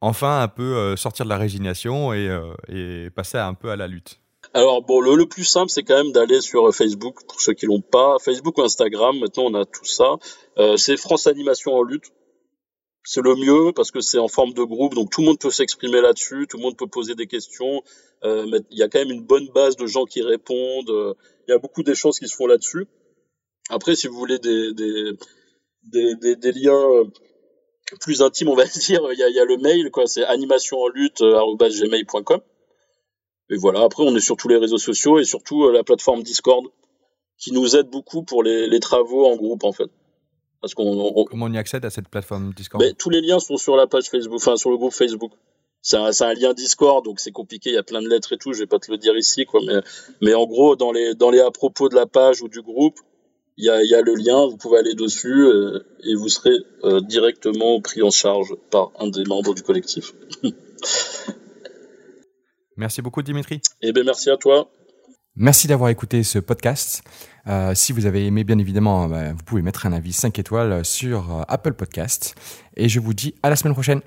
enfin un peu sortir de la résignation et, et, passer un peu à la lutte? Alors bon, le, le plus simple, c'est quand même d'aller sur Facebook pour ceux qui l'ont pas, Facebook ou Instagram. Maintenant, on a tout ça. C'est France Animation en lutte. C'est le mieux parce que c'est en forme de groupe, donc tout le monde peut s'exprimer là-dessus, tout le monde peut poser des questions. Euh, il y a quand même une bonne base de gens qui répondent. Il y a beaucoup choses qui se font là-dessus. Après, si vous voulez des, des, des, des, liens euh, plus intimes, on va dire, il y a, y a le mail, quoi, c'est animationenlutte.gmail.com. Et voilà, après, on est sur tous les réseaux sociaux et surtout euh, la plateforme Discord, qui nous aide beaucoup pour les, les travaux en groupe, en fait. Parce qu'on, Comment on y accède à cette plateforme Discord ben, Tous les liens sont sur la page Facebook, enfin sur le groupe Facebook. C'est un, un, lien Discord, donc c'est compliqué, il y a plein de lettres et tout, je vais pas te le dire ici, quoi. Mais, mais en gros, dans les, dans les à propos de la page ou du groupe, il y a, y a, le lien, vous pouvez aller dessus euh, et vous serez euh, directement pris en charge par un des membres du collectif. merci beaucoup Dimitri. Eh bien merci à toi. Merci d'avoir écouté ce podcast. Euh, si vous avez aimé, bien évidemment, bah, vous pouvez mettre un avis 5 étoiles sur Apple Podcast. Et je vous dis à la semaine prochaine.